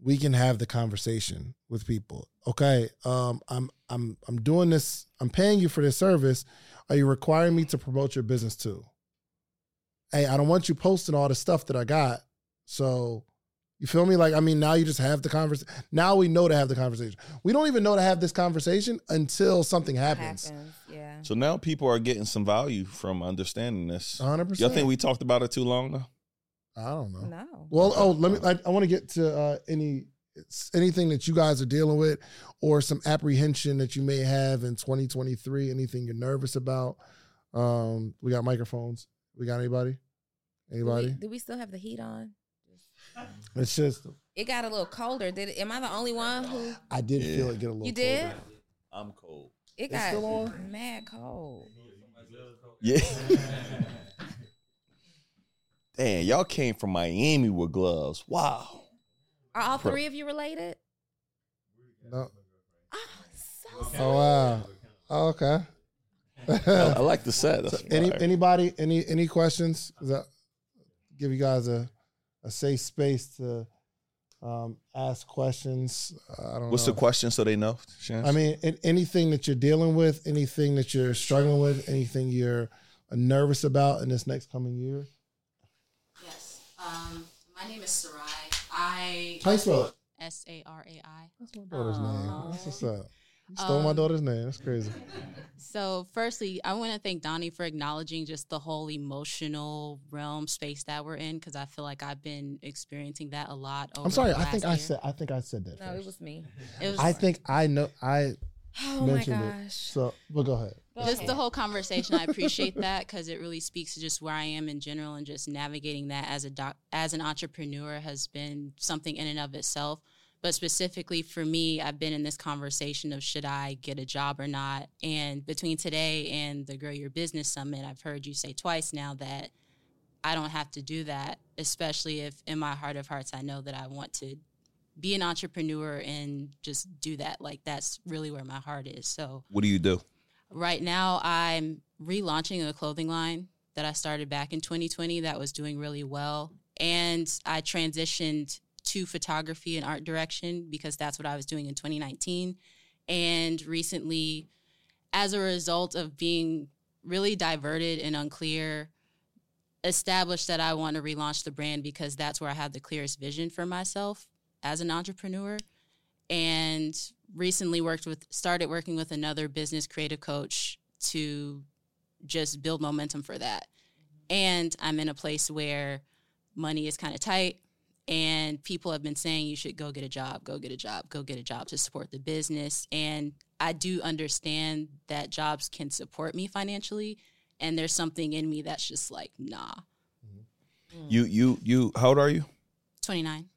we can have the conversation with people. Okay, um, I'm I'm I'm doing this. I'm paying you for this service. Are you requiring me to promote your business too? Hey, I don't want you posting all the stuff that I got. So you feel me? Like I mean, now you just have the conversation. Now we know to have the conversation. We don't even know to have this conversation until something happens. Happens. Yeah. So now people are getting some value from understanding this. Hundred Y'all think we talked about it too long though? I don't know. No. Well, oh, let me. I, I want to get to uh, any anything that you guys are dealing with, or some apprehension that you may have in 2023. Anything you're nervous about? Um, we got microphones. We got anybody? Do we, Anybody? do we still have the heat on? It's just It got a little colder. Did it, am I the only one who I did Yeah. feel it get a little. you did? colder. I'm cold. It It's got still on? mad cold. Yeah. Damn, y'all came from Miami with gloves. Wow. Are all three of you related? No. Oh, so Oh wow. Oh, okay. I, I like the set. That's any fire. anybody any any questions? Does give you guys a a safe space to um, ask questions? Uh, I don't What's know. the question so they know? Chance? I mean, anything that you're dealing with, anything that you're struggling with, anything you're nervous about in this next coming year. Yes. Um, my name is Sarai. I How you spell it? S A R A I. That's my daughter's name. That's what's up. You Um, stole my daughter's name. That's crazy. So, firstly, I want to thank Donnie for acknowledging just the whole emotional realm space that we're in because I feel like I've been experiencing that a lot. Over I'm sorry. the I think last I said. I think I said that. no, first. it was me. it was I think I know. I Oh my mentioned it. gosh. So, well, go ahead. Just the whole conversation. I appreciate that because it really speaks to just where I am in general and just navigating that as a doc, as an entrepreneur has been something in and of itself. But specifically for me, I've been in this conversation of should I get a job or not. And between today and the Grow Your Business Summit, I've heard you say twice now that I don't have to do that, especially if in my heart of hearts I know that I want to be an entrepreneur and just do that. Like that's really where my heart is. So what do you do? Right now, I'm relaunching a clothing line that I started back in 2020 that was doing really well. And I transitioned to photography and art direction because that's what I was doing in 2019. And recently, as a result of being really diverted and unclear, established that I want to relaunch the brand because that's where I have the clearest vision for myself as an entrepreneur and recently worked with started working with another business creative coach to just build momentum for that and i'm in a place where money is kind of tight and people have been saying you should go get a job go get a job go get a job to support the business and i do understand that jobs can support me financially and there's something in me that's just like nah You you you how old are you? 29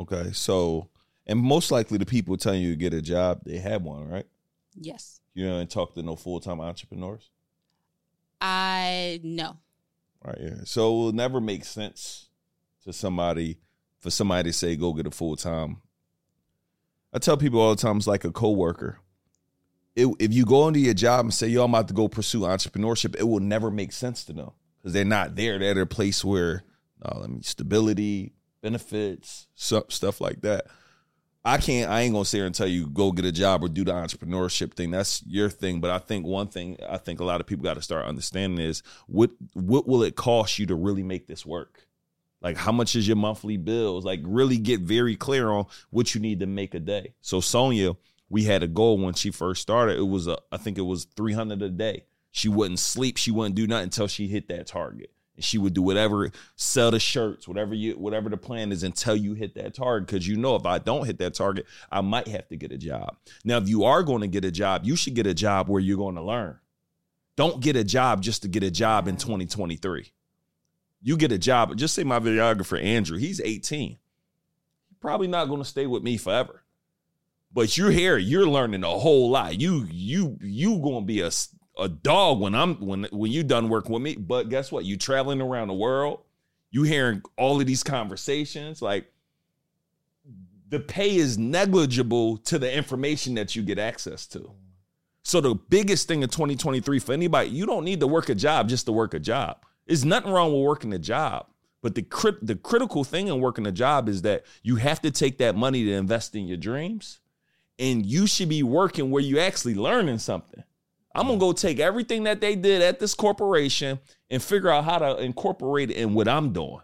Okay. So and most likely the people telling you to get a job, they have one, right? yes You know, and talk to no full time entrepreneurs. i no Right, yeah. So it will never make sense to somebody for somebody to say go get a full time. I tell people all the time it's like a coworker. It, if you go into your job and say, "Yo, I'm about to go pursue entrepreneurship," it will never make sense to them because they're not there. They're at a place where, uh, I mean, stability, benefits, stuff like that. I can't. I ain't gonna sit here and tell you go get a job or do the entrepreneurship thing. That's your thing. But I think one thing I think a lot of people got to start understanding is what what will it cost you to really make this work? Like how much is your monthly bills? Like really get very clear on what you need to make a day. So Sonia, we had a goal when she first started. It was a, I think it was 300 a day. She wouldn't sleep. She wouldn't do nothing until she hit that target. And she would do whatever, sell the shirts, whatever you, whatever the plan is until you hit that target. Because you know, if I don't hit that target, I might have to get a job. Now, if you are going to get a job, you should get a job where you're going to learn. Don't get a job just to get a job in 2023. You get a job. Just say my videographer Andrew. He's 18. He's probably not going to stay with me forever but you're here you're learning a whole lot you you you gonna be a, a dog when i'm when when you done working with me. But guess what? You traveling around the world you hearing all of these conversations like the pay is negligible to the information that you get access to. So the biggest thing in 2023 for anybody you don't need to work a job just to work a job. There's nothing wrong with working a job but the crit- the critical thing in working a job is that you have to take that money to invest in your dreams and you should be working where you actually learning something. I'm gonna go take everything that they did at this corporation and figure out how to incorporate it in what I'm doing.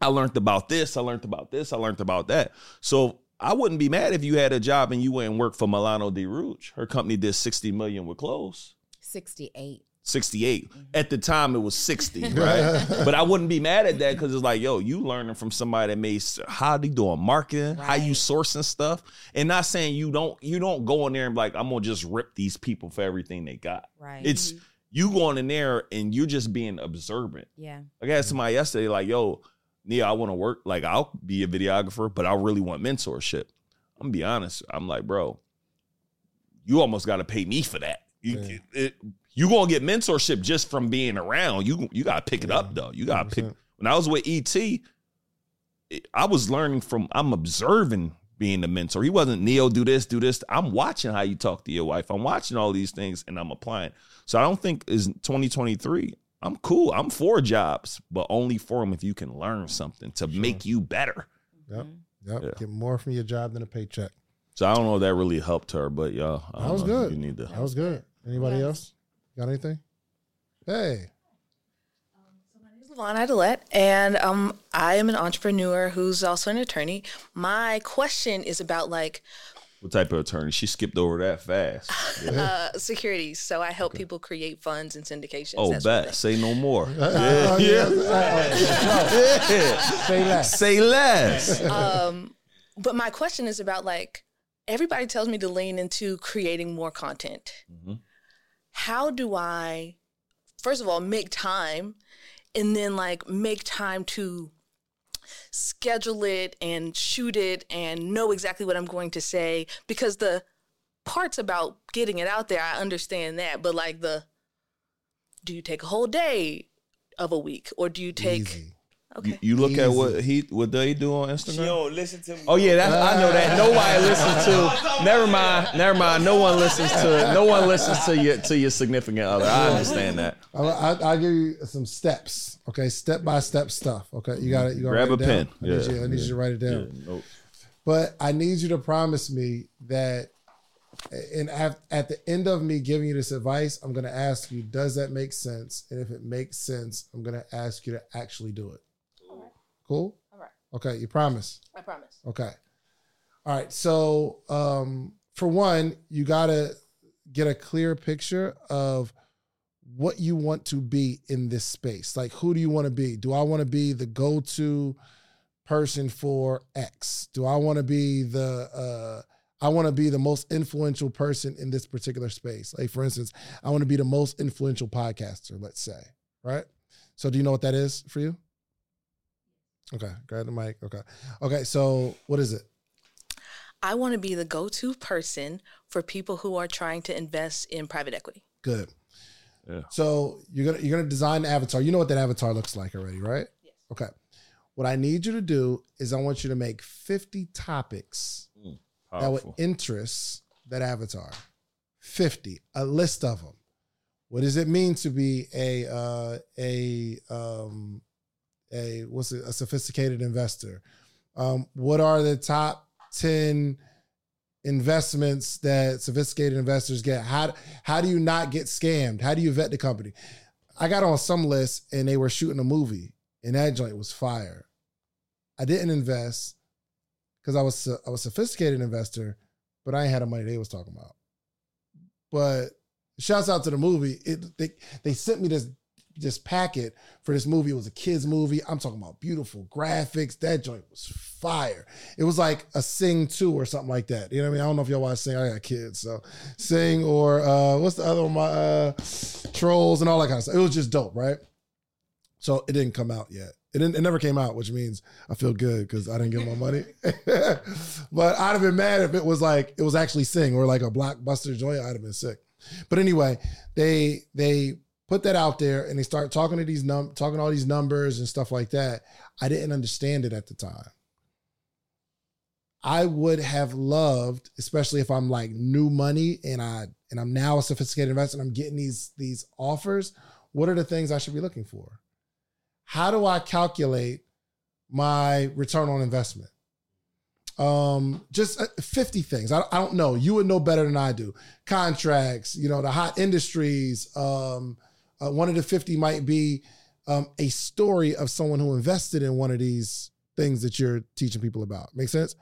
I learned about this, I learned about this, I learned about that. So I wouldn't be mad if you had a job and you went and worked for Milano Di Rouge. Her company did 60 million with clothes. 68. 68. Mm-hmm. At the time, it was 60, right? but I wouldn't be mad at that because it's like, yo, you learning from somebody that made how they doing marketing, how you sourcing stuff, and not saying you don't you don't go in there and be like, I'm gonna just rip these people for everything they got. Right. It's mm-hmm. you going in there and you're just being observant. yeah. Like I had somebody yesterday, like, yo, Neo, I want to work. Like, I'll be a videographer, but I really want mentorship. I'm gonna be honest. I'm like, bro, you almost got to pay me for that. You, Yeah. it, you gonna get mentorship just from being around. You you gotta pick it up though. You gotta pick. 100%. When I was with ET, it- I was learning from. I'm observing being the mentor. He wasn't Neo. Do this, do this. I'm watching how you talk to your wife. I'm watching all these things and I'm applying. So I don't think is 2023. I'm cool. I'm for jobs, but only for them if you can learn something to make you better. Yep. Mm-hmm. Yep. Yeah. Get more from your job than a paycheck. So I don't know if that really helped her, but y'all, That was know. good. You need to. That was good. Anybody Yes. else? Got anything? Hey. Levon Adelet, and um, I am an entrepreneur who's also an attorney. My question is about like What type of attorney? She skipped over that fast. Yeah. uh, securities. So I help people create funds and syndications. Oh, that bet. Say no more. Uh, yeah. yeah. Yeah. Say less. Say less. Um, but my question is about like everybody tells me to lean into creating more content. Mhm. How do I, first of all, make time, and then like make time to schedule it and shoot it and know exactly what I'm going to say because the parts about getting it out there, I understand that, but like the do you take a whole day of a week or do you take Easy. Okay You, you look at what he what they do on Instagram. don't listen to me. Oh yeah, that's, I know that. Nobody listens to. Never mind. Never mind. No one listens to. No one listens to your to your significant other. I understand that. I'll, I'll, I'll give you some steps. Okay, step by step stuff. Okay, you got it. You gotta Grab a pen. I need, Yeah, you, I need you to write it Yeah, down. nope. But I need you to promise me that, and at, at the end of me giving you this advice, I'm going to ask you, does that make sense? And if it makes sense, I'm going to ask you to actually do it. Cool? All right. Okay, you promise? I promise. Okay. All right. So, um, for one, you got to get a clear picture of what you want to be in this space. Like, who do you want to be? Do I want to be the go to person for X? Do I want to be the, uh, I want to be the most influential person in this particular space. Like, for instance, I want to be the most influential podcaster, let's say, right? So, do you know what that is for you? Okay, grab the mic. Okay. Okay, so what is it? I want to be the go to person for people who are trying to invest in private equity. Good. Yeah. So you're gonna you're gonna design the avatar. You know what that avatar looks like already, right? Yes. Okay. What I need you to do is I want you to make 50 topics that would interest that avatar. 50, a list of them. What does it mean to be a uh, a um, a what's it, a sophisticated investor? Um, what are the top 10 investments that sophisticated investors get? How how do you not get scammed? How do you vet the company? I got on some list and they were shooting a movie and that joint was fire. I didn't invest because I was I was sophisticated investor, but I ain't had the money they was talking about. But shouts out to the movie. It they they sent me this this packet for this movie. It was a kids movie. I'm talking about beautiful graphics. That joint was fire. It was like a Sing 2 or something like that. You know what I mean? I don't know if y'all watch Sing. I got kids, so Sing or uh what's the other one? My uh Trolls and all that kind of stuff. It was just dope, right? So it didn't come out yet. It it never came out, which means I feel good because I didn't get my money. but I'd have been mad if it was like it was actually Sing or like a blockbuster joint. I'd have been sick. But anyway, they they put that out there and they start talking to these num talking all these numbers and stuff like that. I didn't understand it at the time. I would have loved, especially if I'm like new money and I and I'm now a sophisticated investor and I'm getting these these offers. What are the things I should be looking for? How do I calculate my return on investment? Um, just uh, 50 things. I, I don't know. You would know better than I do. Contracts, you know, the hot industries. Um, uh, one of the 50 might be um, a story of someone who invested in one of these things that you're teaching people about. Make sense?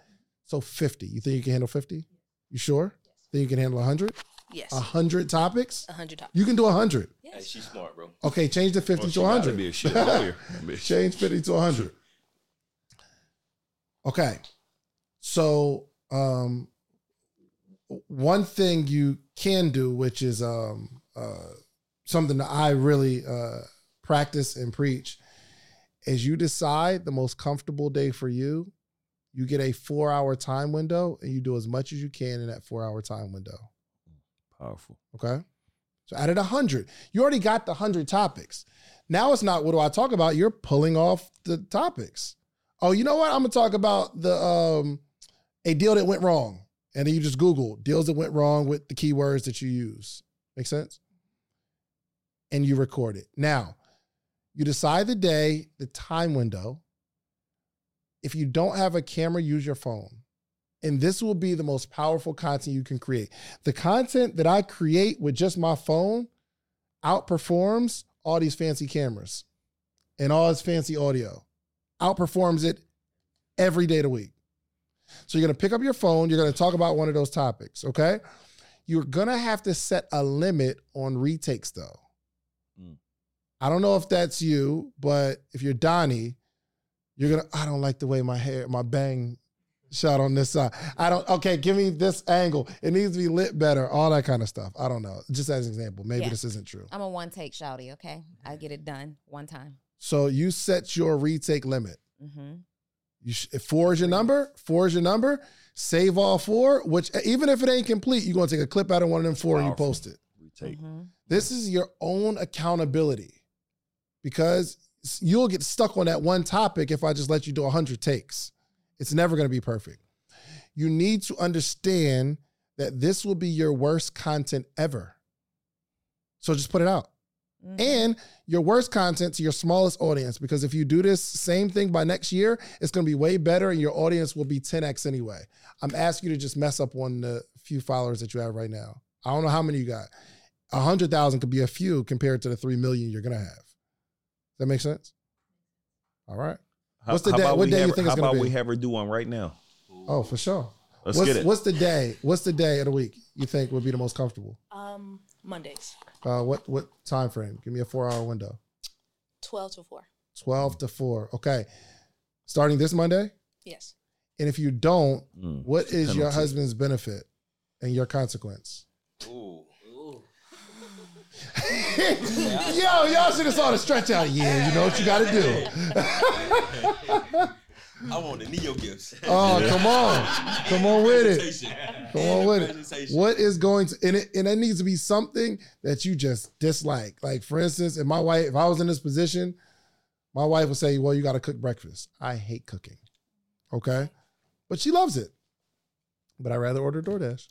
So 50. You think you can handle 50? You sure? Think you can handle 100? Yes. 100 topics? A hundred topics. You can do 100. Hey, Yes. she's smart, bro. Okay, change the 50 Well, to gotta 100. Be a shit lawyer. Change 50 to 100. Okay. So, um, one thing you can do, which is um, uh, something that I really uh, practice and preach, is you decide the most comfortable day for you. You get a four hour time window and you do as much as you can in that four hour time window. Powerful. Okay. So the hundred, you already got the hundred topics. Now it's not what do I talk about? You're pulling off the topics. Oh, you know what? I'm gonna talk about the um a deal that went wrong. And then you just Google deals that went wrong with the keywords that you use. Make sense? And you record it. Now, you decide the day, the time window. If you don't have a camera, use your phone. And this will be the most powerful content you can create. The content that I create with just my phone outperforms all these fancy cameras and all this fancy audio. Outperforms it every day of the week. So you're to pick up your phone, you're to talk about one of those topics, okay? You're to have to set a limit on retakes though. I don't know if that's you, but if you're Donnie, you're going to I don't like the way my hair, my bang shot on this side. I don't okay, give me this angle. It needs to be lit better, all that kind of stuff. I don't know. Just as an example, maybe Yeah. this isn't true. I'm a one take shouty, okay? I get it done one time. So you set your retake limit. Mm-hmm. You sh- four is your number, four is your number. Save all four, which even if it ain't complete, you're gonna take a clip out of one of them four and you post it. Retake. Mm-hmm. This is your own accountability because you'll get stuck on that one topic if I just let you do 100 takes. It's never going to be perfect. You need to understand that this will be your worst content ever. So just put it out. Mm-hmm. And your worst content to your smallest audience because if you do this same thing by next year, it's going to be way better and your audience will be 10x anyway. I'm asking you to just mess up on the few followers that you have right now. I don't know how many you got. A hundred thousand could be a few compared to the three million you're gonna have. Does that makes sense? All right. How- What's the day- what day you have- think it's How gonna about be? we have her do one right now? Oh, for sure. Let's what's, get it. what's the day? What's the day of the week you think would be the most comfortable? Um, Mondays, Uh, what what time frame? Give me a four hour window. twelve to four. Twelve to four. Okay. Starting this Monday. Yes. And if you don't, Mm. what is your husband's benefit and your consequence? Ooh. Yo, y'all should have saw the stretch out. Yeah, you know what you got to do. I want the Neo gifts. Oh, come on, come on with it. Come on with it. What is going to and it and it needs to be something that you just dislike. Like for instance, if my wife, if I was in this position, my wife would say, "Well, you got to cook breakfast." I hate cooking. Okay, but she loves it. But I rather order DoorDash.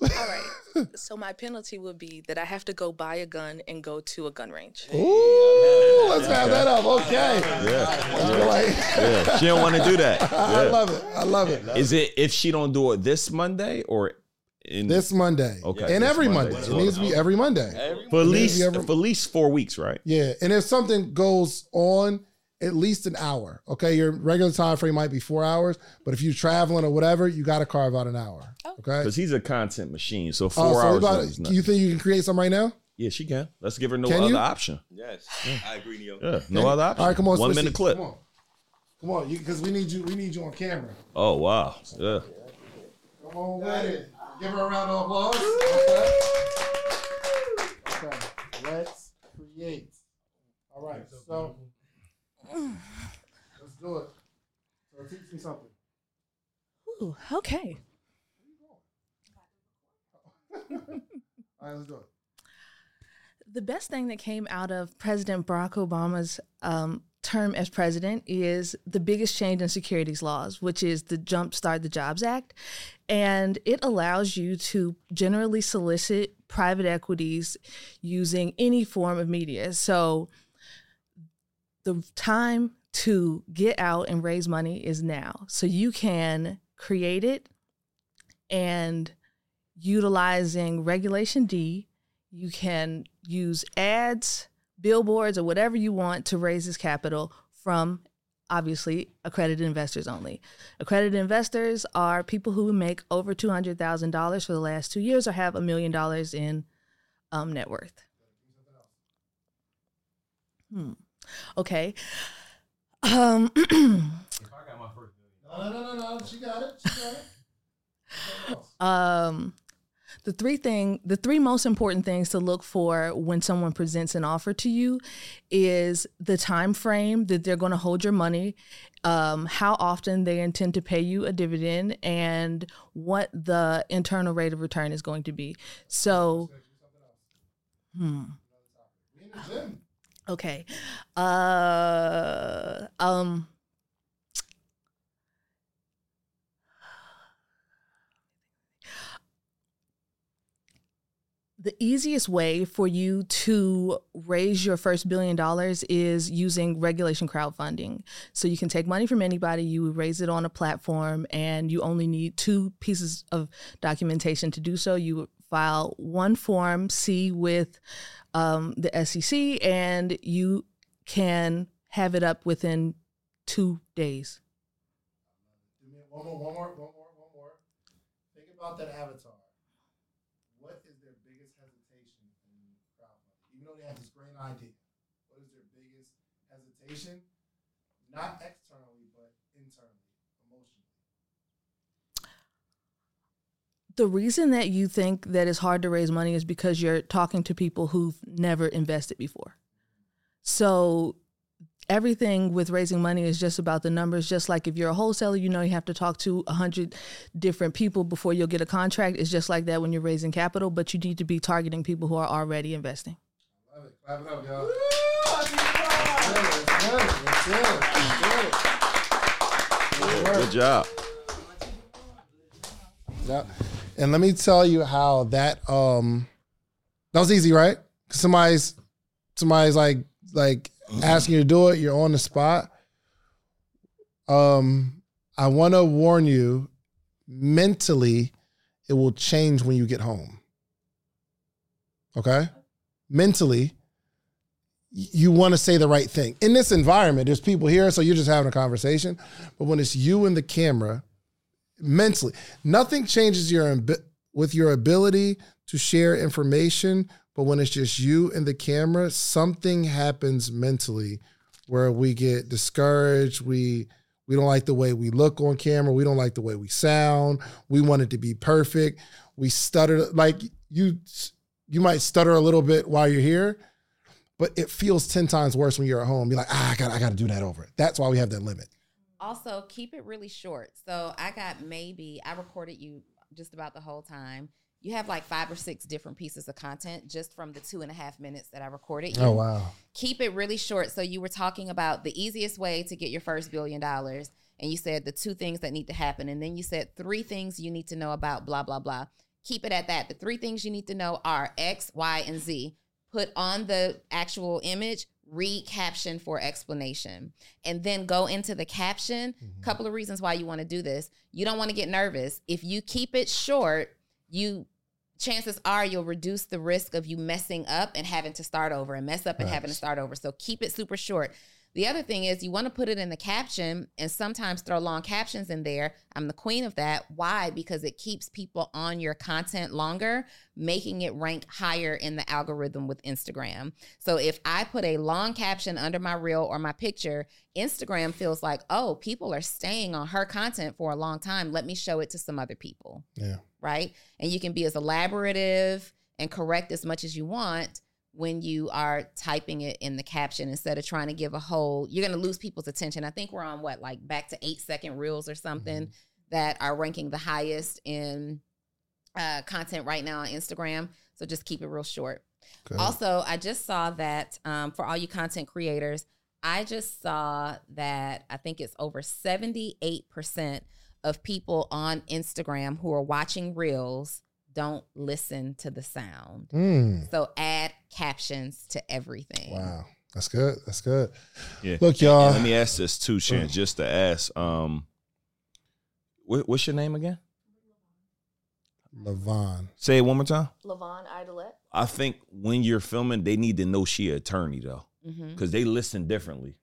All right. So my penalty would be that I have to go buy a gun and go to a gun range. Ooh, let's have that up. Okay, Yeah. Let's like- yeah. She don't want to do that. I love it. I love it. Is it if she don't do it this Monday or in This Monday, Okay, and every Monday. Monday. It needs to be every Monday. for at least ever- for at least four weeks, right? Yeah, and if something goes on at least an hour. Okay, your regular time frame might be four hours, but if you're traveling or whatever, you got to carve out an hour. Oh. Okay. Because he's a content machine. So Oh, four so hours about- is you think you can create some right now? Yeah, she can. Let's give her no Can other you? option. Yes, I agree, Neo. Yeah, no other option. All right, come on. One switch minute seats. clip. Come on, come on, because we need you. We need you on camera. Oh wow. Yeah. Come on with it. Give her a round of applause. Okay. Okay. Let's create. All right. So let's do it. So teach me something. Ooh, okay. All right, let's do it. The best thing that came out of President Barack Obama's um, term as president is the biggest change in securities laws, which is the Jumpstart the Jobs Act. And it allows you to generally solicit private equities using any form of media. So the time to get out and raise money is now. So you can create it and utilizing Regulation D, you can use ads, billboards, or whatever you want to raise this capital from obviously accredited investors only. Accredited investors are people who make over $200,000 for the last two years or have a million dollars in um, net worth. Hmm. Okay. Um, No, no, no, no, no. She got it. She got it. um the three thing the three most important things to look for when someone presents an offer to you is the time frame that they're going to hold your money um, how often they intend to pay you a dividend and what the internal rate of return is going to be so hmm okay uh um the easiest way for you to raise your first billion dollars is using regulation crowdfunding. So you can take money from anybody, you raise it on a platform, and you only need two pieces of documentation to do so. You file one form C with um, the SEC, and you can have it up within two days. One more, one more, one more, one more. Think about that avatar. What is their biggest hesitation in crowdfunding? Even though they have this great idea, what is their biggest hesitation? Not externally, but internally, emotionally. The reason that you think that it's hard to raise money is because you're talking to people who've never invested before. So everything with raising money is just about the numbers. Just like if you're a wholesaler, you know you have to talk to a hundred different people before you'll get a contract. It's just like that when you're raising capital, but you need to be targeting people who are already investing. Love it. Clap it up, y'all. That's good. Job. Yeah. And let me tell you how that um that was easy, right? 'Cause Somebody's somebody's like like asking you to do it, you're on the spot. Um I want to warn you mentally it will change when you get home. Okay? Mentally you want to say the right thing. In this environment, there's people here, so you're just having a conversation. But when it's you and the camera, mentally. Nothing changes your with your ability to share information, but when it's just you and the camera, something happens mentally where we get discouraged, we we don't like the way we look on camera, we don't like the way we sound, we want it to be perfect. We stutter like you you might stutter a little bit while you're here, but it feels 10 times worse when you're at home. You're like, ah, I got I got to do that over. That's why we have that limit. Also, keep it really short. So I got maybe I recorded you just about the whole time. You have like five or six different pieces of content just from the two and a half minutes that I recorded you. Oh wow. Keep it really short. So you were talking about the easiest way to get your first billion dollars, and you said the two things that need to happen, and then you said three things you need to know about blah blah blah. Keep it at that. The three things you need to know are X, Y, and Z. Put on the actual image read caption for explanation. And then go into the caption. Mm-hmm. Couple of reasons why you want to do this. You don't want to get nervous. If you keep it short you chances are you'll reduce the risk of you messing up and having to start over and mess up and having to start over. So keep it super short The other thing is you want to put it in the caption and sometimes throw long captions in there. I'm the queen of that. Why? Because it keeps people on your content longer, making it rank higher in the algorithm with Instagram. So if I put a long caption under my reel or my picture, Instagram feels like, oh, people are staying on her content for a long time. Let me show it to some other people. Yeah. Right. And you can be as elaborative and correct as much as you want when you are typing it in the caption instead of trying to give a whole you're going to lose people's attention. I think we're on what like back to eight second reels or something that are ranking the highest in uh, content right now on instagram. So just keep it real short. Good. also i just saw that um, for all you content creators i just saw that i think it's over 78% of people on instagram who are watching reels don't listen to the sound. Mm. so add captions to everything. Wow. That's good. That's good. Yeah. Look, y'all. And let me ask this too, Shan, just to ask. Um, what, what's your name again? Levon. Say it one more time. Levon Idolette. I think when you're filming, they need to know she an attorney though, because they listen differently.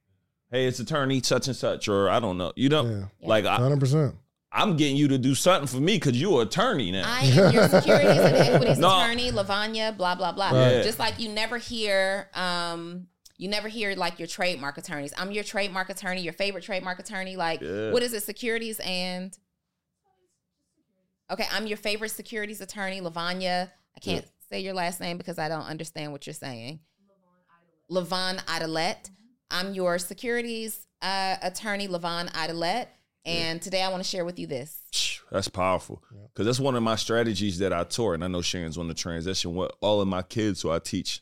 Hey, it's attorney such and such, or I don't know. You know, Yeah. Yeah. like 100%. I'm getting you to do something for me because you're an attorney now. I am your securities and equities No. attorney, Lavanya, blah blah blah. Right. Just like you never hear, um, you never hear like your trademark attorneys. I'm your trademark attorney, your favorite trademark attorney. Like, Yeah. what is it? Securities and okay, I'm your favorite securities attorney, Lavanya. I can't say your last name because I don't understand what you're saying. Levon Idolette. I'm your securities uh, attorney, Levon Idolette. And today I want to share with you this. That's powerful because that's one of my strategies that I taught, and I know Sharon's on the transition. What all of my kids who I teach,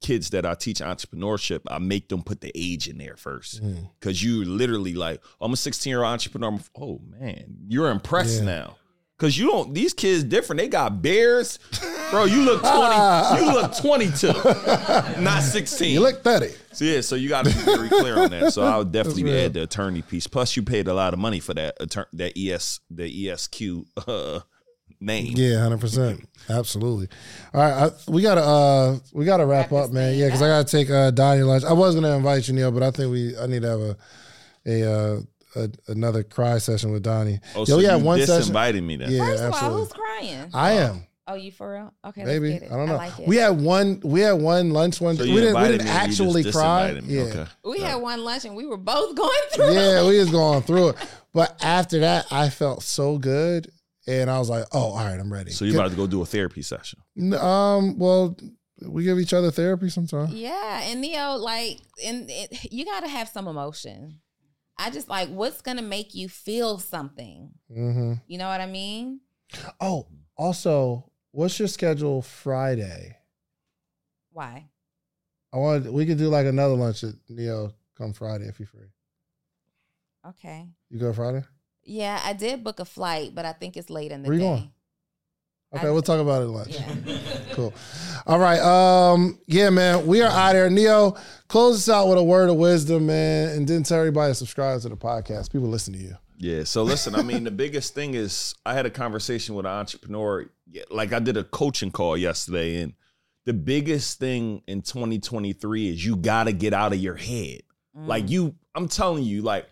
kids that I teach entrepreneurship, I make them put the age in there first Mm. because you literally like, I'm a 16 year old entrepreneur. I'm, oh man, you're impressed Yeah. now because you don't. These kids different. They got bears, bro. You look 20. you look 22, not 16. You look 30. So yeah, so you got to be very clear on that. So I would definitely add the attorney piece. Plus, you paid a lot of money for that attorney, that ES, the ESQ uh, name. Yeah, hundred percent, absolutely. All right, I, we gotta uh we gotta wrap, Wrap up, man. Yeah, because I gotta take uh Donnie lunch. I was gonna invite you, Neo, but I think we I need to have a a uh a, another cry session with Donnie. Oh, Yo, so we had you one session. me then. Yeah, First of all, absolutely. who's crying? I am. Oh, you for real? Okay, Maybe let's get it. I don't know. like it. we had one. We had one lunch one. So we didn't. We didn't me and you just actually cry. Yeah, Okay. we had one lunch and we were both going through. yeah, we was going through it. But after that, I felt so good, and I was like, "Oh, all right, I'm ready." So you about to go do a therapy session? Um. Well, we give each other therapy sometimes. Yeah, and Neo, like, and it, you got to have some emotion. I just like what's gonna make you feel something. Mm-hmm. You know what I mean? Oh, also, what's your schedule Friday? Why? I want we could do like another lunch at Neo come Friday if you're free. Okay. You go Friday? Yeah, I did book a flight, but I think it's late in the day. Where you day. going? Okay, I- we'll talk about it at lunch. Yeah. Cool. All right. Um, yeah, man. We are out here. Neo, close us out with a word of wisdom, man, and then tell everybody to subscribe to the podcast. People listen to you. Yeah. So listen, I mean, the biggest thing is I had a conversation with an entrepreneur. Yeah, Like I did a coaching call yesterday, and the biggest thing in 2023 is you got to get out of your head. Mm. Like you, I'm telling you, like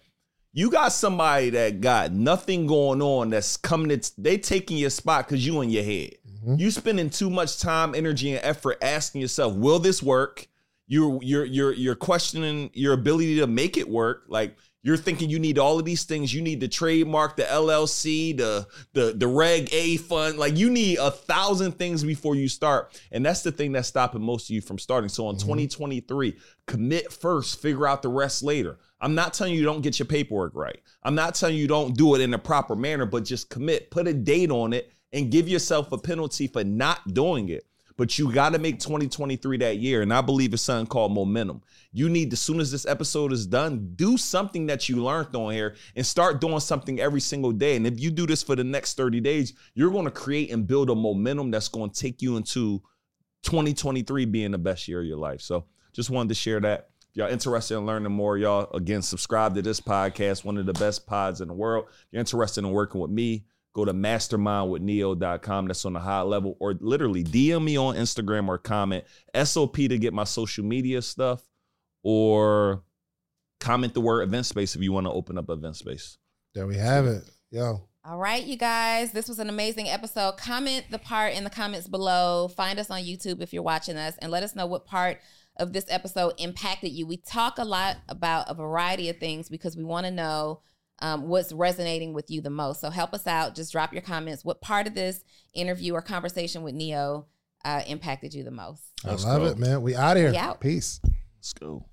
you got somebody that got nothing going on that's coming. It's they taking your spot because you in your head. Mhm. You spending too much time, energy, and effort asking yourself, "Will this work?" You're you're you're you're questioning your ability to make it work. Like you're thinking you need all of these things. You need the trademark, the LLC, the the the Reg A fund. Like you need a thousand things before you start, and that's the thing that's stopping most of you from starting. So in Mhm. 2023, commit first, figure out the rest later. I'm not telling you don't get your paperwork right. I'm not telling you don't do it in a proper manner, but just commit, put a date on it, and give yourself a penalty for not doing it. But you got to make 2023 that year. And I believe it's something called momentum. You need, as soon as this episode is done, do something that you learned on here and start doing something every single day. And if you do this for the next 30 days, you're going to create and build a momentum that's going to take you into 2023 being the best year of your life. So just wanted to share that. If y'all interested in learning more, y'all again subscribe to this podcast, one of the best pods in the world. If you're interested in working with me, go to mastermindwithneo.com. That's on the high level, or literally DM me on Instagram or comment SOP to get my social media stuff, or comment the word event space if you want to open up event space. There we have it. Yo. All right, you guys, this was an amazing episode. Comment the part in the comments below. Find us on YouTube if you're watching us and let us know what part of this episode impacted you. We talk a lot about a variety of things because we want to know um, what's resonating with you the most. So help us out. Just drop your comments. What part of this interview or conversation with Neo uh, impacted you the most? I Let's love go. it, man. We out of here. We out. Peace. Let's go.